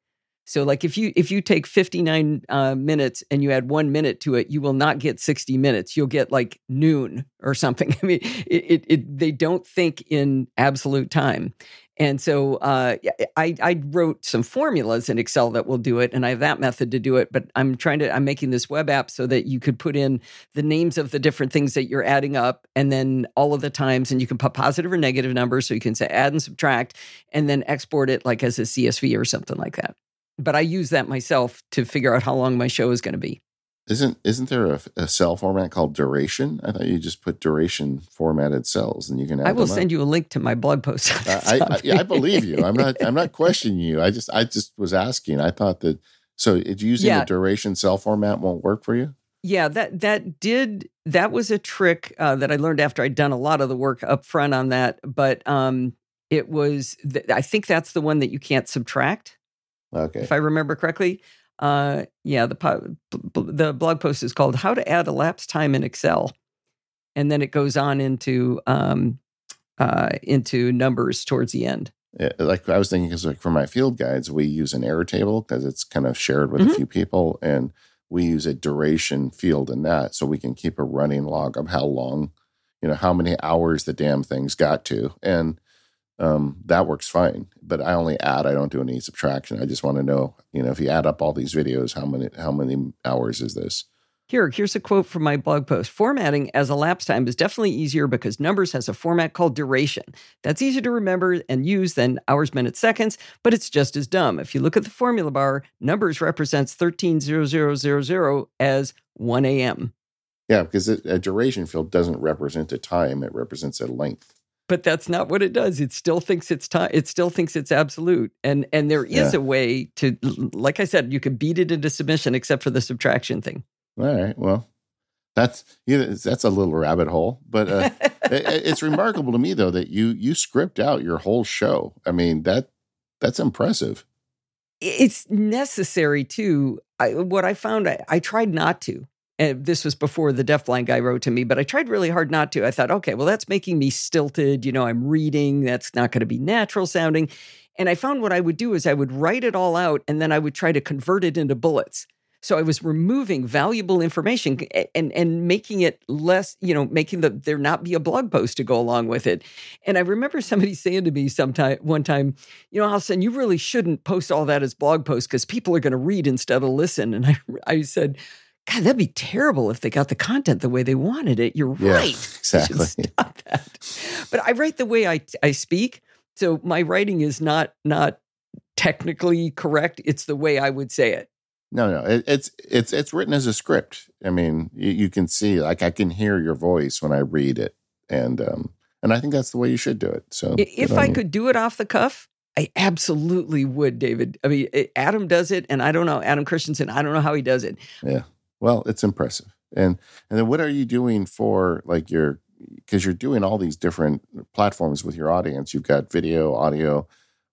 So, like if you if you take 59 uh, minutes and you add one minute to it, you will not get 60 minutes. You'll get like noon or something. *laughs* I mean, it, it, it they don't think in absolute time. And so uh, I, I wrote some formulas in Excel that will do it, and I have that method to do it. But I'm trying to I'm making this web app so that you could put in the names of the different things that you're adding up, and then all of the times, and you can put positive or negative numbers. So you can say add and subtract, and then export it like as a CSV or something like that. But I use that myself to figure out how long my show is going to be. Isn't isn't there a, a, cell format called duration? I thought you just put duration formatted cells and you can. I will send you a link to my blog post. I, I, I, believe you. I'm not. I'm not *laughs* questioning you. I just I just was asking. I thought that so using yeah. the duration cell format won't work for you. Yeah, that that did that was a trick uh, that I learned after I'd done a lot of the work up front on that. But um, it was th- I think that's the one that you can't subtract. Okay, if I remember correctly. Uh, yeah, the po- the blog post is called "How to Add Elapsed Time in Excel," and then it goes on into um, uh, into numbers towards the end. Yeah, like I was thinking, because like for my field guides, we use an error Airtable because it's kind of shared with mm-hmm. a few people, and we use a duration field in that, so we can keep a running log of how long, you know, how many hours the damn thing's got to, and um, that works fine. But I only add; I don't do any subtraction. I just want to know, you know, if you add up all these videos, how many how many hours is this? Here, here's a quote from my blog post. Formatting as elapsed time is definitely easier because Numbers has a format called duration. That's easier to remember and use than hours, minutes, seconds, but it's just as dumb. If you look at the formula bar, Numbers represents 130000 as 1 a.m. Yeah, because it, a duration field doesn't represent a time, it represents a length but that's not what it does. It still thinks it's time. It still thinks it's absolute. And and there is yeah. a way to, like I said, you could beat it into submission, except for the subtraction thing. All right. Well, that's that's a little rabbit hole, but uh, *laughs* it, it's remarkable to me though that you you script out your whole show. I mean that that's impressive. It's necessary too. I, what I found, I, I tried not to and this was before the deafblind guy wrote to me, but I tried really hard not to. I thought, okay, well, that's making me stilted. You know, I'm reading, that's not going to be natural sounding. And I found what I would do is I would write it all out and then I would try to convert it into bullets. So I was removing valuable information and and making it less, you know, making the there not be a blog post to go along with it. And I remember somebody *laughs* saying to me sometime one time, you know, Allison, you really shouldn't post all that as blog posts because people are going to read instead of listen. And I I said, God, that'd be terrible if they got the content the way they wanted it. You're yeah, right. *laughs* Exactly. Stop that. But I write the way I, I speak. So my writing is not not technically correct. It's the way I would say it. No, no, it, it's it's it's written as a script. I mean, you, you, can see, like, I can hear your voice when I read it, and um, and I think that's the way you should do it. So, if I could do it off the cuff, I absolutely would, David. I mean, Adam does it, and I don't know Adam Christianson. I don't know how he does it. Yeah, well, it's impressive. And and then what are you doing for like your because you're doing all these different platforms with your audience. You've got video, audio.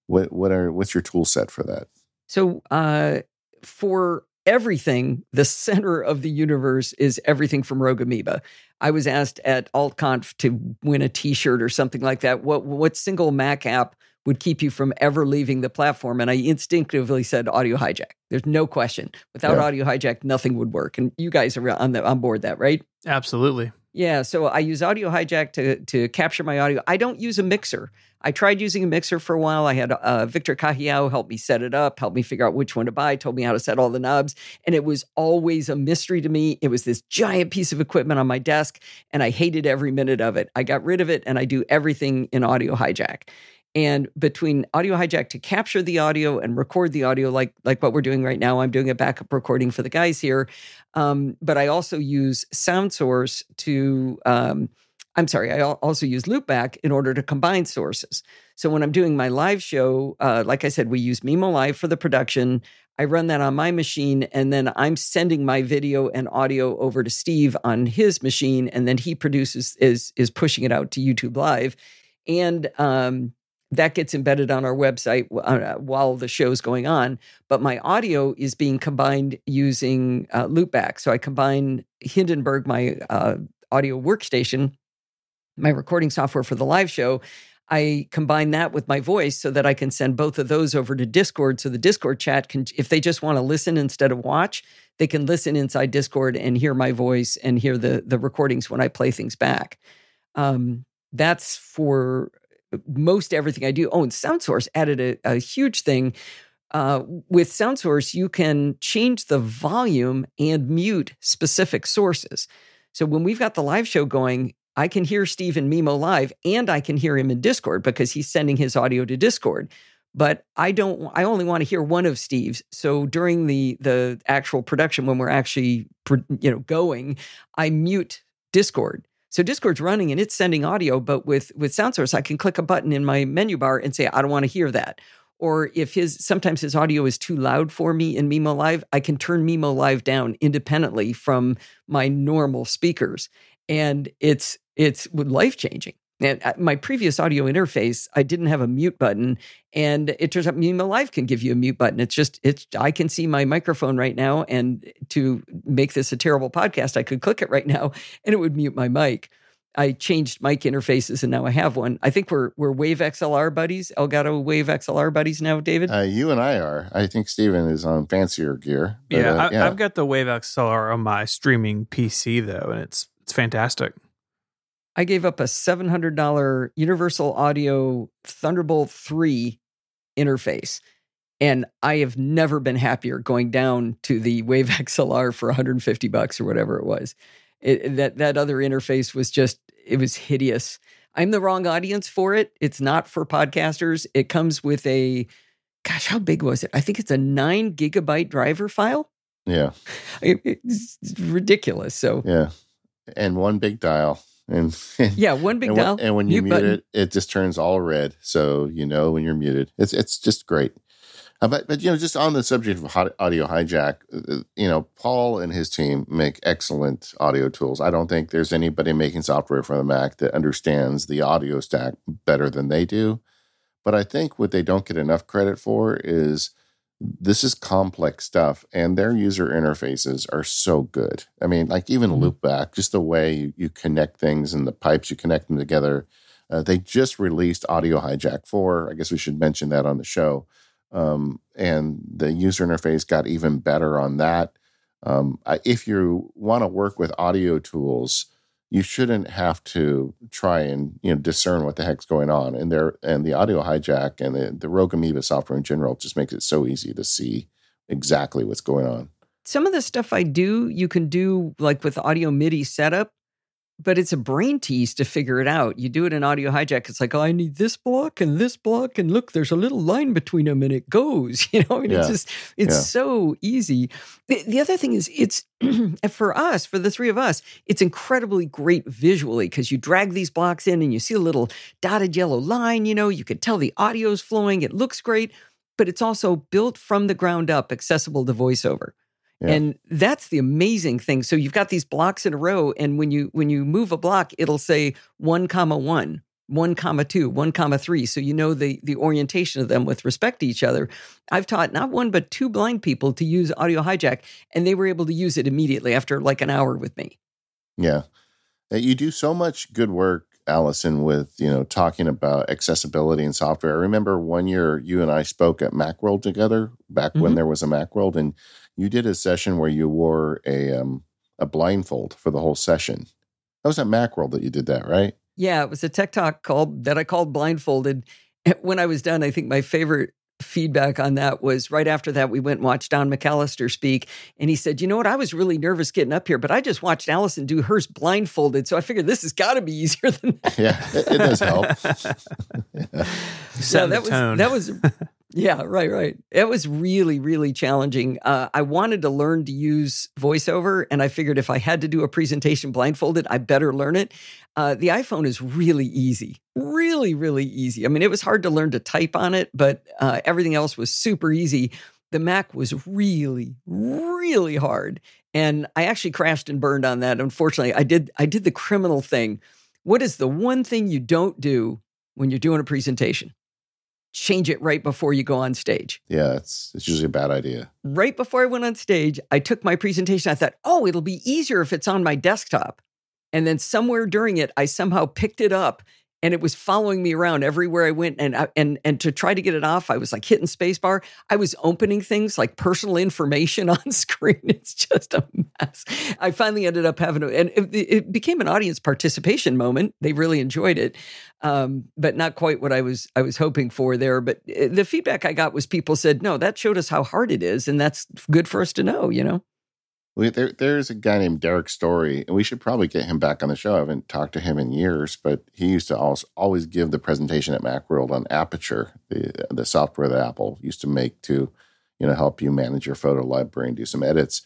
What what are what's your tool set for that? So uh, for everything, the center of the universe is everything from Rogue Amoeba. I was asked at AltConf to win a T-shirt or something like that. What what single Mac app would keep you from ever leaving the platform? And I instinctively said Audio Hijack. There's no question. Without yeah. Audio Hijack, nothing would work. And you guys are on the on board that, right? Absolutely. Yeah, so I use Audio Hijack to to capture my audio. I don't use a mixer. I tried using a mixer for a while. I had uh, Victor Cajiao help me set it up, help me figure out which one to buy, told me how to set all the knobs, and it was always a mystery to me. It was this giant piece of equipment on my desk, and I hated every minute of it. I got rid of it, and I do everything in Audio Hijack. And between Audio Hijack to capture the audio and record the audio, like like what we're doing right now, I'm doing a backup recording for the guys here. Um, but I also use SoundSource to. Um, I'm sorry, I also use Loopback in order to combine sources. So when I'm doing my live show, uh, like I said, we use mimoLive for the production. I run that on my machine, and then I'm sending my video and audio over to Steve on his machine, and then he produces is is pushing it out to YouTube Live, and um, that gets embedded on our website uh, while the show's going on. But my audio is being combined using uh, Loopback. So I combine Hindenburg, my uh, audio workstation, my recording software for the live show. I combine that with my voice so that I can send both of those over to Discord. So the Discord chat can, if they just want to listen instead of watch, they can listen inside Discord and hear my voice and hear the the recordings when I play things back. Um, that's for most everything I do. Oh, and SoundSource added a, a huge thing. Uh, with SoundSource, you can change the volume and mute specific sources. So when we've got the live show going, I can hear Steve and mimoLive and I can hear him in Discord because he's sending his audio to Discord. But I don't I only want to hear one of Steve's. So during the the actual production when we're actually you know going, I mute Discord so Discord's running and it's sending audio, but with with SoundSource, I can click a button in my menu bar and say, I don't want to hear that. Or if his sometimes his audio is too loud for me in mimoLive, I can turn mimoLive down independently from my normal speakers. And it's it's life changing. And my previous audio interface, I didn't have a mute button, and it turns out mimoLive can give you a mute button. It's just it's I can see my microphone right now, and to make this a terrible podcast, I could click it right now, and it would mute my mic. I changed mic interfaces, and now I have one. I think we're we're Wave XLR buddies, Elgato Wave XLR buddies now, David. Uh, you and I are. I think Steven is on fancier gear. But, yeah, uh, I, I've got the Wave XLR on my streaming PC though, and it's it's fantastic. I gave up a $700 Universal Audio Thunderbolt 3 interface. And I have never been happier going down to the Wave *laughs* XLR for 150 bucks or whatever it was. It, that that other interface was just it was hideous. I'm the wrong audience for it. It's not for podcasters. It comes with a gosh, how big was it? I think it's a 9 gigabyte driver file. Yeah. *laughs* It, it's ridiculous. So Yeah. And one big dial and, *laughs* yeah, one big and dial. When, and when you mute, mute it, it just turns all red, so you know when you're muted. It's it's just great. Uh, but but you know, just on the subject of audio hijack, uh, uh, you know, Paul and his team make excellent audio tools. I don't think there's anybody making software for the Mac that understands the audio stack better than they do. But I think what they don't get enough credit for is this is complex stuff and their user interfaces are so good. I mean like even mm-hmm. loopback just the way you, you, connect things and the pipes you connect them together. Uh, they just released audio hijack 4 i guess we should mention that on the show. Um, and the user interface got even better on that. Um, I, if you want to work with audio tools you shouldn't have to try and you know discern what the heck's going on. And there and the audio hijack and the, the Rogue Amoeba software in general just makes it so easy to see exactly what's going on. Some of the stuff I do, you can do like with audio MIDI setup but it's a brain tease to figure it out. You do it in audio hijack. It's like, oh, I need this block and this block, and look, there's a little line between them, and it goes. *laughs* You know, I mean, yeah. it's just it's yeah. so easy. The, the, other thing is, it's *clears throat* for us, for the three of us, it's incredibly great visually because you drag these blocks in and you see a little dotted yellow line. You know, you can tell the audio's flowing. It looks great, but it's also built from the ground up, accessible to voiceover. Yeah. And that's the amazing thing. So you've got these blocks in a row, and when you when you move a block, it'll say one comma one, one comma two, one comma three. So you know the the orientation of them with respect to each other. I've taught not one but two blind people to use Audio Hijack, and they were able to use it immediately after like an hour with me. Yeah, you do so much good work Allison with you know talking about accessibility and software. I remember one year you and I spoke at MacWorld together back mm-hmm. when there was a MacWorld, and you did a session where you wore a um, a blindfold for the whole session. That was at MacWorld that you did that, right? Yeah, it was a tech talk called that I called blindfolded. *laughs* When I was done, I think my favorite feedback on that was right after that we went and watched Don McAllister speak and he said you know what I was really nervous getting up here but I just watched Allison do hers blindfolded so I figured this has got to be easier than that. *laughs* yeah it, it does help *laughs* yeah. yeah that was tone. that was yeah, right, right. It was really, really challenging. Uh, I wanted to learn to use voiceover, and I figured if I had to do a presentation blindfolded, I better learn it. Uh, the iPhone is really easy, really, really easy. I mean, it was hard to learn to type on it, but uh, everything else was super easy. The Mac was really, really hard, and I actually crashed and burned on that. Unfortunately, I did. I did the criminal thing. What is the one thing you don't do when you're doing a presentation? Change it right before you go on stage. Yeah, it's it's usually a bad idea. Right before I went on stage, I took my presentation. I thought, oh, it'll be easier if it's on my desktop. And then somewhere during it, I somehow picked it up and it was following me around everywhere I went. And and and to try to get it off, I was like hitting spacebar. I was opening things like personal information *laughs* on screen. It's just a mess. I finally ended up having to, and it, it became an audience participation moment. They really enjoyed it, um, but not quite what I was I was hoping for there. But eh, the feedback I got was people said, "No, that showed us how hard it is, and that's good for us to know." You know. There, there's a guy named Derrick Story, and we should probably get him back on the show. I haven't talked to him in years, but he used to always, always give the presentation at Macworld on Aperture, the the software that Apple used to make to, you know, help you manage your photo library and do some edits.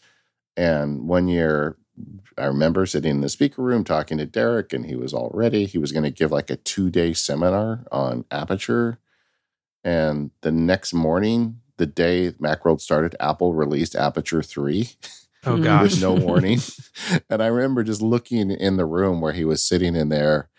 And one year, I remember sitting in the speaker room talking to Derek, and he was all ready. He was going to give like a two day seminar on Aperture. And the next morning, the day Macworld started, Apple released Aperture 3. *laughs* Oh mm-hmm. gosh. with no warning. *laughs* and I remember just looking in the room where he was sitting in there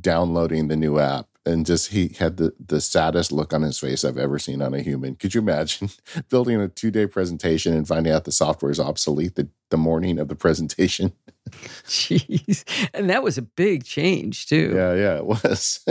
downloading the new app and just he had the, the saddest look on his face I've ever seen on a human. Could you imagine *laughs* building a two day presentation and finding out the software is obsolete the, the morning of the presentation? *laughs* Jeez. And that was a big change too. Yeah, yeah, it was.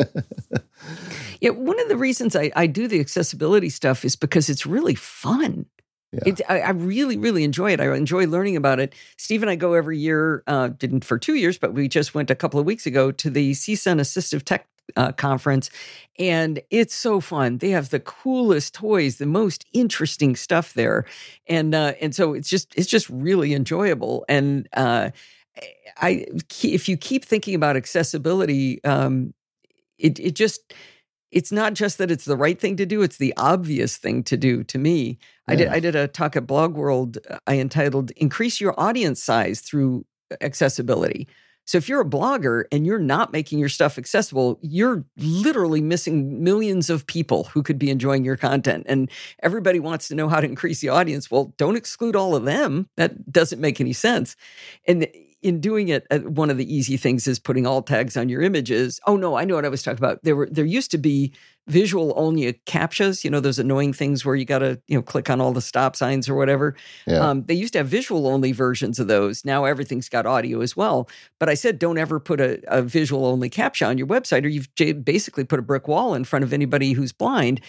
yeah, one of the reasons I, I do the accessibility stuff is because it's really fun. Yeah. It, I, I, really, really enjoy it. I enjoy learning about it. Steve and I go every year, uh, didn't for two years, but we just went a couple of weeks ago to the CSUN Assistive Tech uh, Conference. And it's so fun. They have the coolest toys, the most interesting stuff there. And, uh, and so it's just, it's just really enjoyable. And, uh, I, if you keep thinking about accessibility, um, it, it just, it's not just that it's the right thing to do it's the obvious thing to do to me. Yeah. i did i did a talk at blog world uh, i entitled increase your audience size through accessibility. So if you're a blogger and you're not making your stuff accessible you're literally missing millions of people who could be enjoying your content and everybody wants to know how to increase the audience. Well don't exclude all of them. That doesn't make any sense. And in doing it, uh, one of the easy things is putting alt tags on your images. Oh no, I know what I was talking about. There were there used to be visual only captchas. You know those annoying things where you got to you know click on all the stop signs or whatever. Yeah. Um, they used to have visual only versions of those. Now everything's got audio as well. But I said don't ever put a, a visual only captcha on your website, or you've basically put a brick wall in front of anybody who's blind.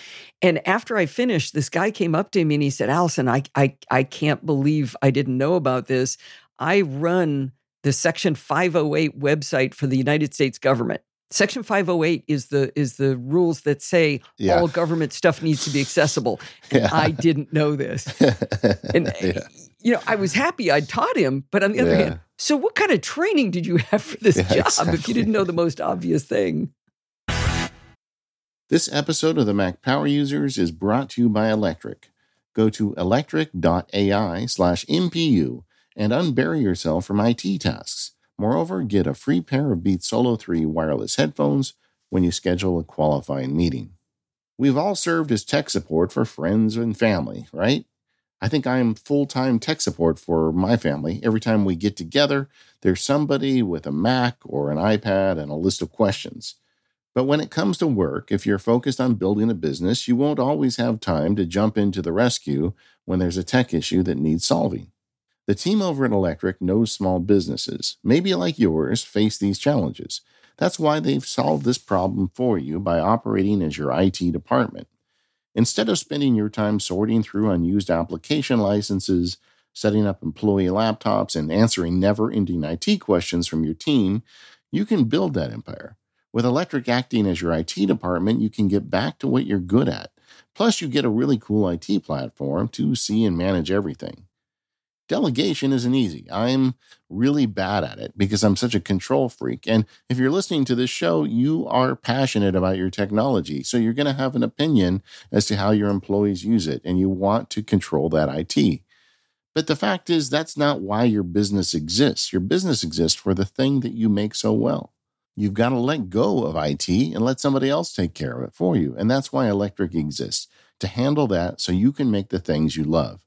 And after I finished, this guy came up to me and he said, "Allison, I I I can't believe I didn't know about this." I run the Section 508 website for the United States government. Section 508 is the is the rules that say yeah. all government stuff needs to be accessible. *laughs* And yeah. I didn't know this. and *laughs* yeah. Eh, you know, I was happy I'd taught him, but on the other hand, so what kind of training did you have for this *laughs* job exactly. if you didn't know the most obvious thing? This episode of the Mac Power Users is brought to you by Electric. Go to electric.ai slash MPU and unbury yourself from IT tasks. Moreover, get a free pair of Beats Solo 3 wireless headphones when you schedule a qualifying meeting. We've all served as tech support for friends and family, right? I think I am full time tech support for my family. Every time we get together, there's somebody with a Mac or an iPad and a list of questions. But when it comes to work, if you're focused on building a business, you won't always have time to jump into the rescue when there's a tech issue that needs solving. The team over at Electric knows small businesses, maybe like yours, face these challenges. That's why they've solved this problem for you by operating as your IT department. Instead of spending your time sorting through unused application licenses, setting up employee laptops, and answering never ending IT questions from your team, you can build that empire. With Electric acting as your IT department, you can get back to what you're good at. Plus, you get a really cool IT platform to see and manage everything. Delegation isn't easy. I'm really bad at it because I'm such a control freak. And if you're listening to this show, you are passionate about your technology. So you're going to have an opinion as to how your employees use it, and you want to control that IT. But the fact is, that's not why your business exists. Your business exists for the thing that you make so well. You've got to let go of IT and let somebody else take care of it for you. And that's why Electric exists to handle that so you can make the things you love.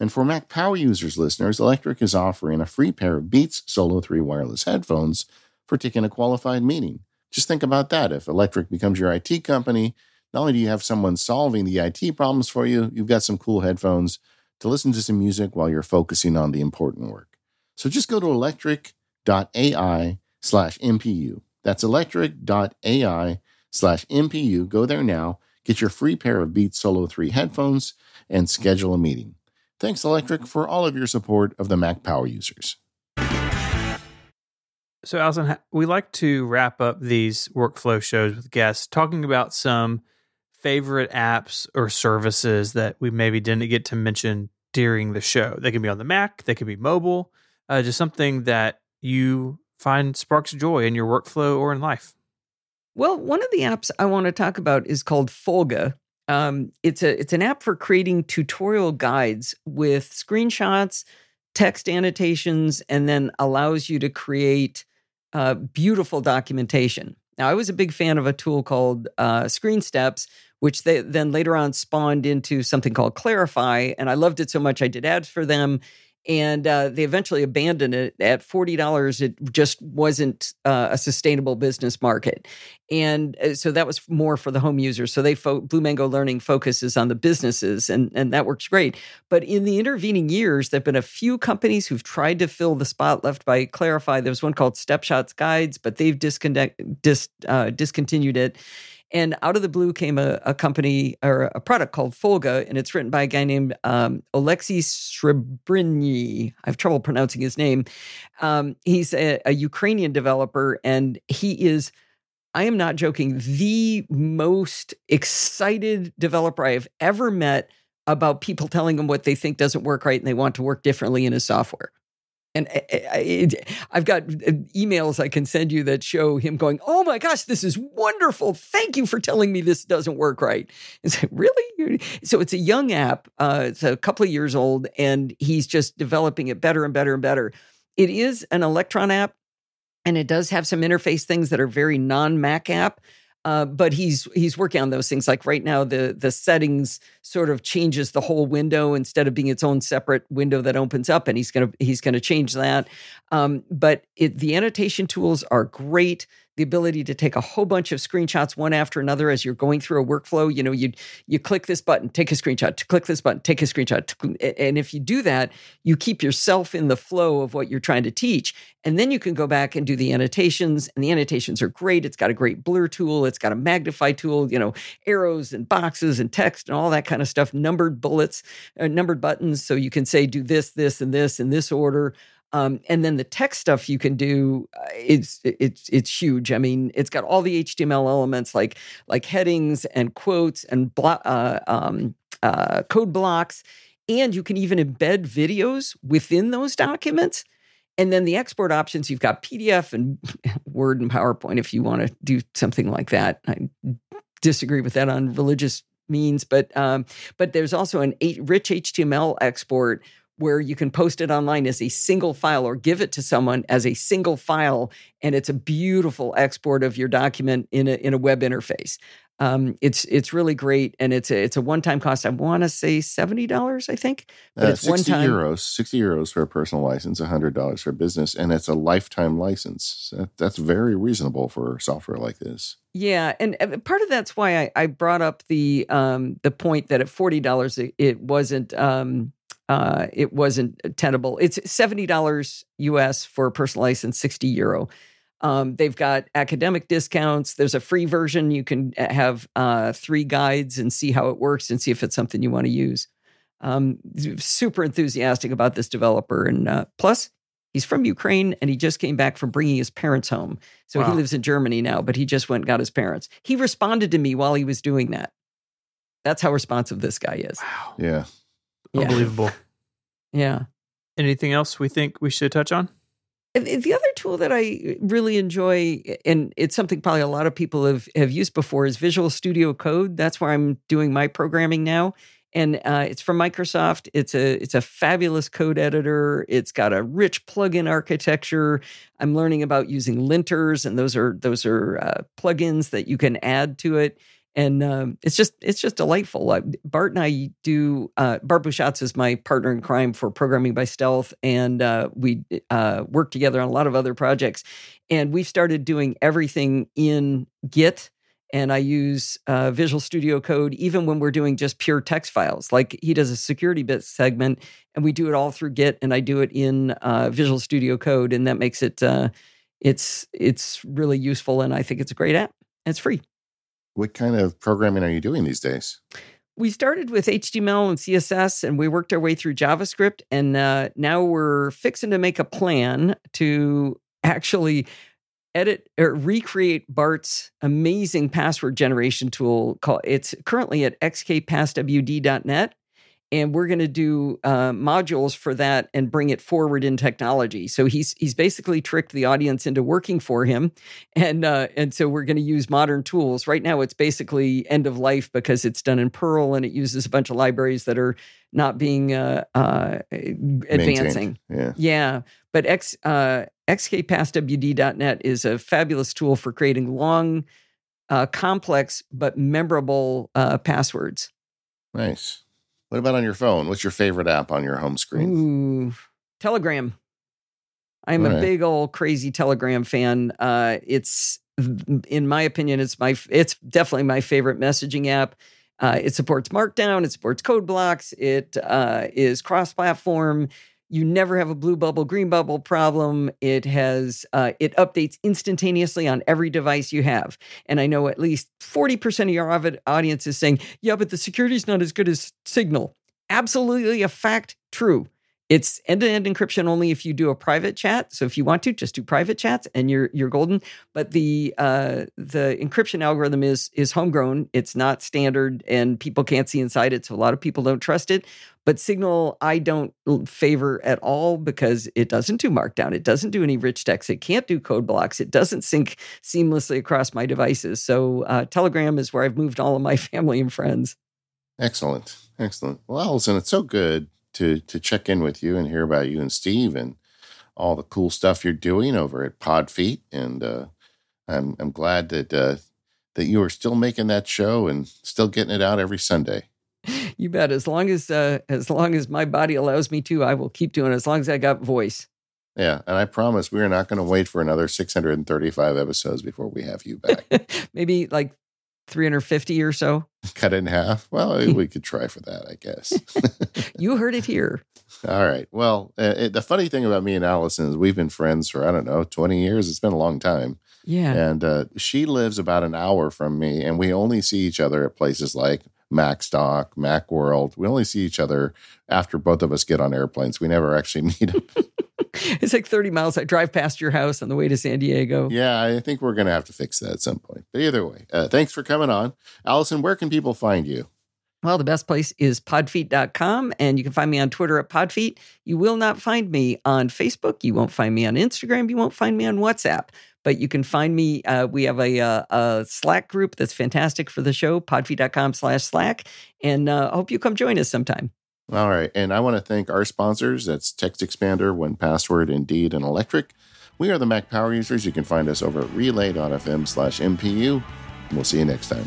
And for Mac Power Users listeners, Electric is offering a free pair of Beats Solo 3 wireless headphones for taking a qualified meeting. Just think about that. If Electric becomes your IT company, not only do you have someone solving the IT problems for you, you've got some cool headphones to listen to some music while you're focusing on the important work. So just go to electric.ai slash MPU. That's electric.ai slash MPU. Go there now, get your free pair of Beats Solo 3 headphones, and schedule a meeting. Thanks, Electric, for all of your support of the Mac Power users. So, Allison, we like to wrap up these workflow shows with guests talking about some favorite apps or services that we maybe didn't get to mention during the show. They can be on the Mac, they can be mobile, uh, just something that you find sparks joy in your workflow or in life. Well, one of the apps I want to talk about is called Folge. Um, it's a it's an app for creating tutorial guides with screenshots, text annotations, and then allows you to create uh, beautiful documentation. Now, I was a big fan of a tool called uh, ScreenSteps, which they then later on spawned into something called Clarify, and I loved it so much I did ads for them and uh, they eventually abandoned it at forty dollars. It just wasn't uh, a sustainable business market, and uh, so that was more for the home users. So they fo- Blue Mango Learning focuses on the businesses, and and that works great. But in the intervening years, there've been a few companies who've tried to fill the spot left by Clarify. There was one called Stepshots Guides, but they've disconnect, dis, uh, discontinued it and out of the blue came a, a company or a product called Folge, and it's written by a guy named um, Srebriny. I have trouble pronouncing his name. Um, he's a, a Ukrainian developer, and he is. I am not joking, the most excited developer I have ever met about people telling him what they think doesn't work right and they want to work differently in his software. And I've got uh, emails I can send you that show him going, "Oh my gosh, this is wonderful! Thank you for telling me this doesn't work right." It's like, really? So it's a young app. Uh, it's a couple of years old, and he's just developing it better and better and better. It is an Electron app, and it does have some interface things that are very non-Mac app. Uh, but he's he's working on those things. Like right now, the the settings sort of changes the whole window instead of being its own separate window that opens up, and he's gonna he's gonna change that. Um, but it, the annotation tools are great the ability to take a whole bunch of screenshots one after another as you're going through a workflow. You know, you you click this button, take a screenshot, click this button, take a screenshot. And if you do that, you keep yourself in the flow of what you're trying to teach. And then you can go back and do the annotations. And the annotations are great. It's got a great blur tool, it's got a magnify tool, you know, arrows and boxes and text and all that kind of stuff, numbered bullets, uh, numbered buttons. So you can say, do this, this, and this in this order. Um, and then the tech stuff you can do, uh, it's it's it's huge. I mean, it's got all the HTML elements like like headings and quotes and blo- uh, um, uh, code blocks, and you can even embed videos within those documents. And then the export options, you've got PDF and *laughs* Word and PowerPoint if you want to do something like that. I disagree with that on religious means, but um, but there's also an rich HTML export where you can post it online as a single file or give it to someone as a single file and it's a beautiful export of your document in a, in a web interface Um, it's it's really great, and it's a it's a one time cost. I want to say seventy dollars, I think, but Uh, it's one 60 time. euros, 60 euros for a personal license, $100 for a business, and it's a lifetime license. So that's very reasonable for software like this. Yeah, and uh, part of that's why I, I brought up the um, the point that at forty dollars it, it wasn't um, uh, it wasn't tenable. It's seventy dollars US for a personal license, sixty euro. Um, they've got academic discounts. There's a free version. You can uh, have uh, three guides and see how it works and see if it's something you want to use. Um, super enthusiastic about this developer, and uh, plus he's from Ukraine and he just came back from bringing his parents home. So he lives in Germany now, but he just went and got his parents. He responded to me while he was doing that. That's how responsive this guy is. Wow. Yeah. Yeah. Unbelievable. Yeah. Anything else we think we should touch on? The other tool that I really enjoy, and it's something probably a lot of people have, have used before, is Visual Studio Code. That's where I'm doing my programming now. And uh, it's from Microsoft. It's a it's a fabulous code editor. It's got a rich plugin architecture. I'm learning about using linters, and those are those are uh, plugins that you can add to it. And um, it's just it's just delightful. Uh, Bart and I do. Uh, Bart Busschots is my partner in crime for programming by stealth, and uh, we uh, work together on a lot of other projects. And we've started doing everything in Git and I use uh, Visual Studio Code even when we're doing just pure text files. Like he does a security bit segment, and we do it all through Git, and I do it in uh, Visual Studio Code, and that makes it it's it's really useful, and I think it's a great app. It's free. What kind of programming are you doing these days? We started with HTML and CSS, and we worked our way through JavaScript, and uh, now we're fixing to make a plan to actually edit or recreate Bart's amazing password generation tool. Called it's currently at xkpasswd.net, and we're going to do uh, modules for that and bring it forward in technology. So he's he's basically tricked the audience into working for him, and uh, and so we're going to use modern tools. Right now, it's basically end of life because it's done in Perl and it uses a bunch of libraries that are not being uh, uh, advancing. Maintained. Yeah. Yeah, but X uh, xkpasswd.net is a fabulous tool for creating long, uh, complex but memorable uh, passwords. Nice. What about on your phone? What's your favorite app on your home screen? Ooh, Telegram. I'm All a right. big old crazy Telegram fan. Uh, it's, in my opinion, it's my it's definitely my favorite messaging app. Uh, it supports Markdown. It supports code blocks. It uh, is cross-platform. You never have a blue bubble, green bubble problem. It has uh, it updates instantaneously on every device you have. And I know at least forty percent of your audience is saying, "Yeah, but the security is not as good as Signal." Absolutely a fact. True. It's end-to-end encryption only if you do a private chat. So if you want to, just do private chats and you're you're golden. But the uh, the encryption algorithm is is homegrown. It's not standard, and people can't see inside it. So a lot of people don't trust it. But Signal, I don't favor at all because it doesn't do Markdown. It doesn't do any rich text. It can't do code blocks. It doesn't sync seamlessly across my devices. So uh, Telegram is where I've moved all of my *laughs* family and friends. Excellent. Excellent. Well, Allison, it's so good to to check in with you and hear about you and Steve and all the cool stuff you're doing over at Podfeet. And uh, I'm I'm glad that uh, that you are still making that show and still getting it out every Sunday. You bet. As long as uh, as long as my body allows me to, I will keep doing. it. As long as I got voice. Yeah, and I promise we are not going to wait for another 635 episodes before we have you back. *laughs* Maybe like 350 or so. *laughs* Cut it in half. Well, we *laughs* could try for that, I guess. *laughs* You heard it here. All right. Well, uh, it, the funny thing about me and Allison is we've been friends for I don't know 20 years. It's been a long time. Yeah. And uh, she lives about an hour from me, and we only see each other at places like Macstock, Macworld. We only see each other after both of us get on airplanes. We never actually *laughs* meet up. It's like 30 miles. I drive past your house on the way to San Diego. yeah, I think we're going to have to fix that at some point. But either way, uh, thanks for coming on. Allison, where can people find you? Well, the best place is podfeet.com, and you can find me on Twitter at podfeet. You will not find me on Facebook. You won't find me on Instagram. You won't find me on WhatsApp. But you can find me. Uh, we have a, uh, a Slack group that's fantastic for the show, podfeet.com slash Slack. And uh, I hope you come join us sometime. All right. And I want to thank our sponsors. That's Text Expander, 1Password, Indeed, and Electric. We are the Mac Power Users. You can find us over at relay.fm slash MPU. We'll see you next time.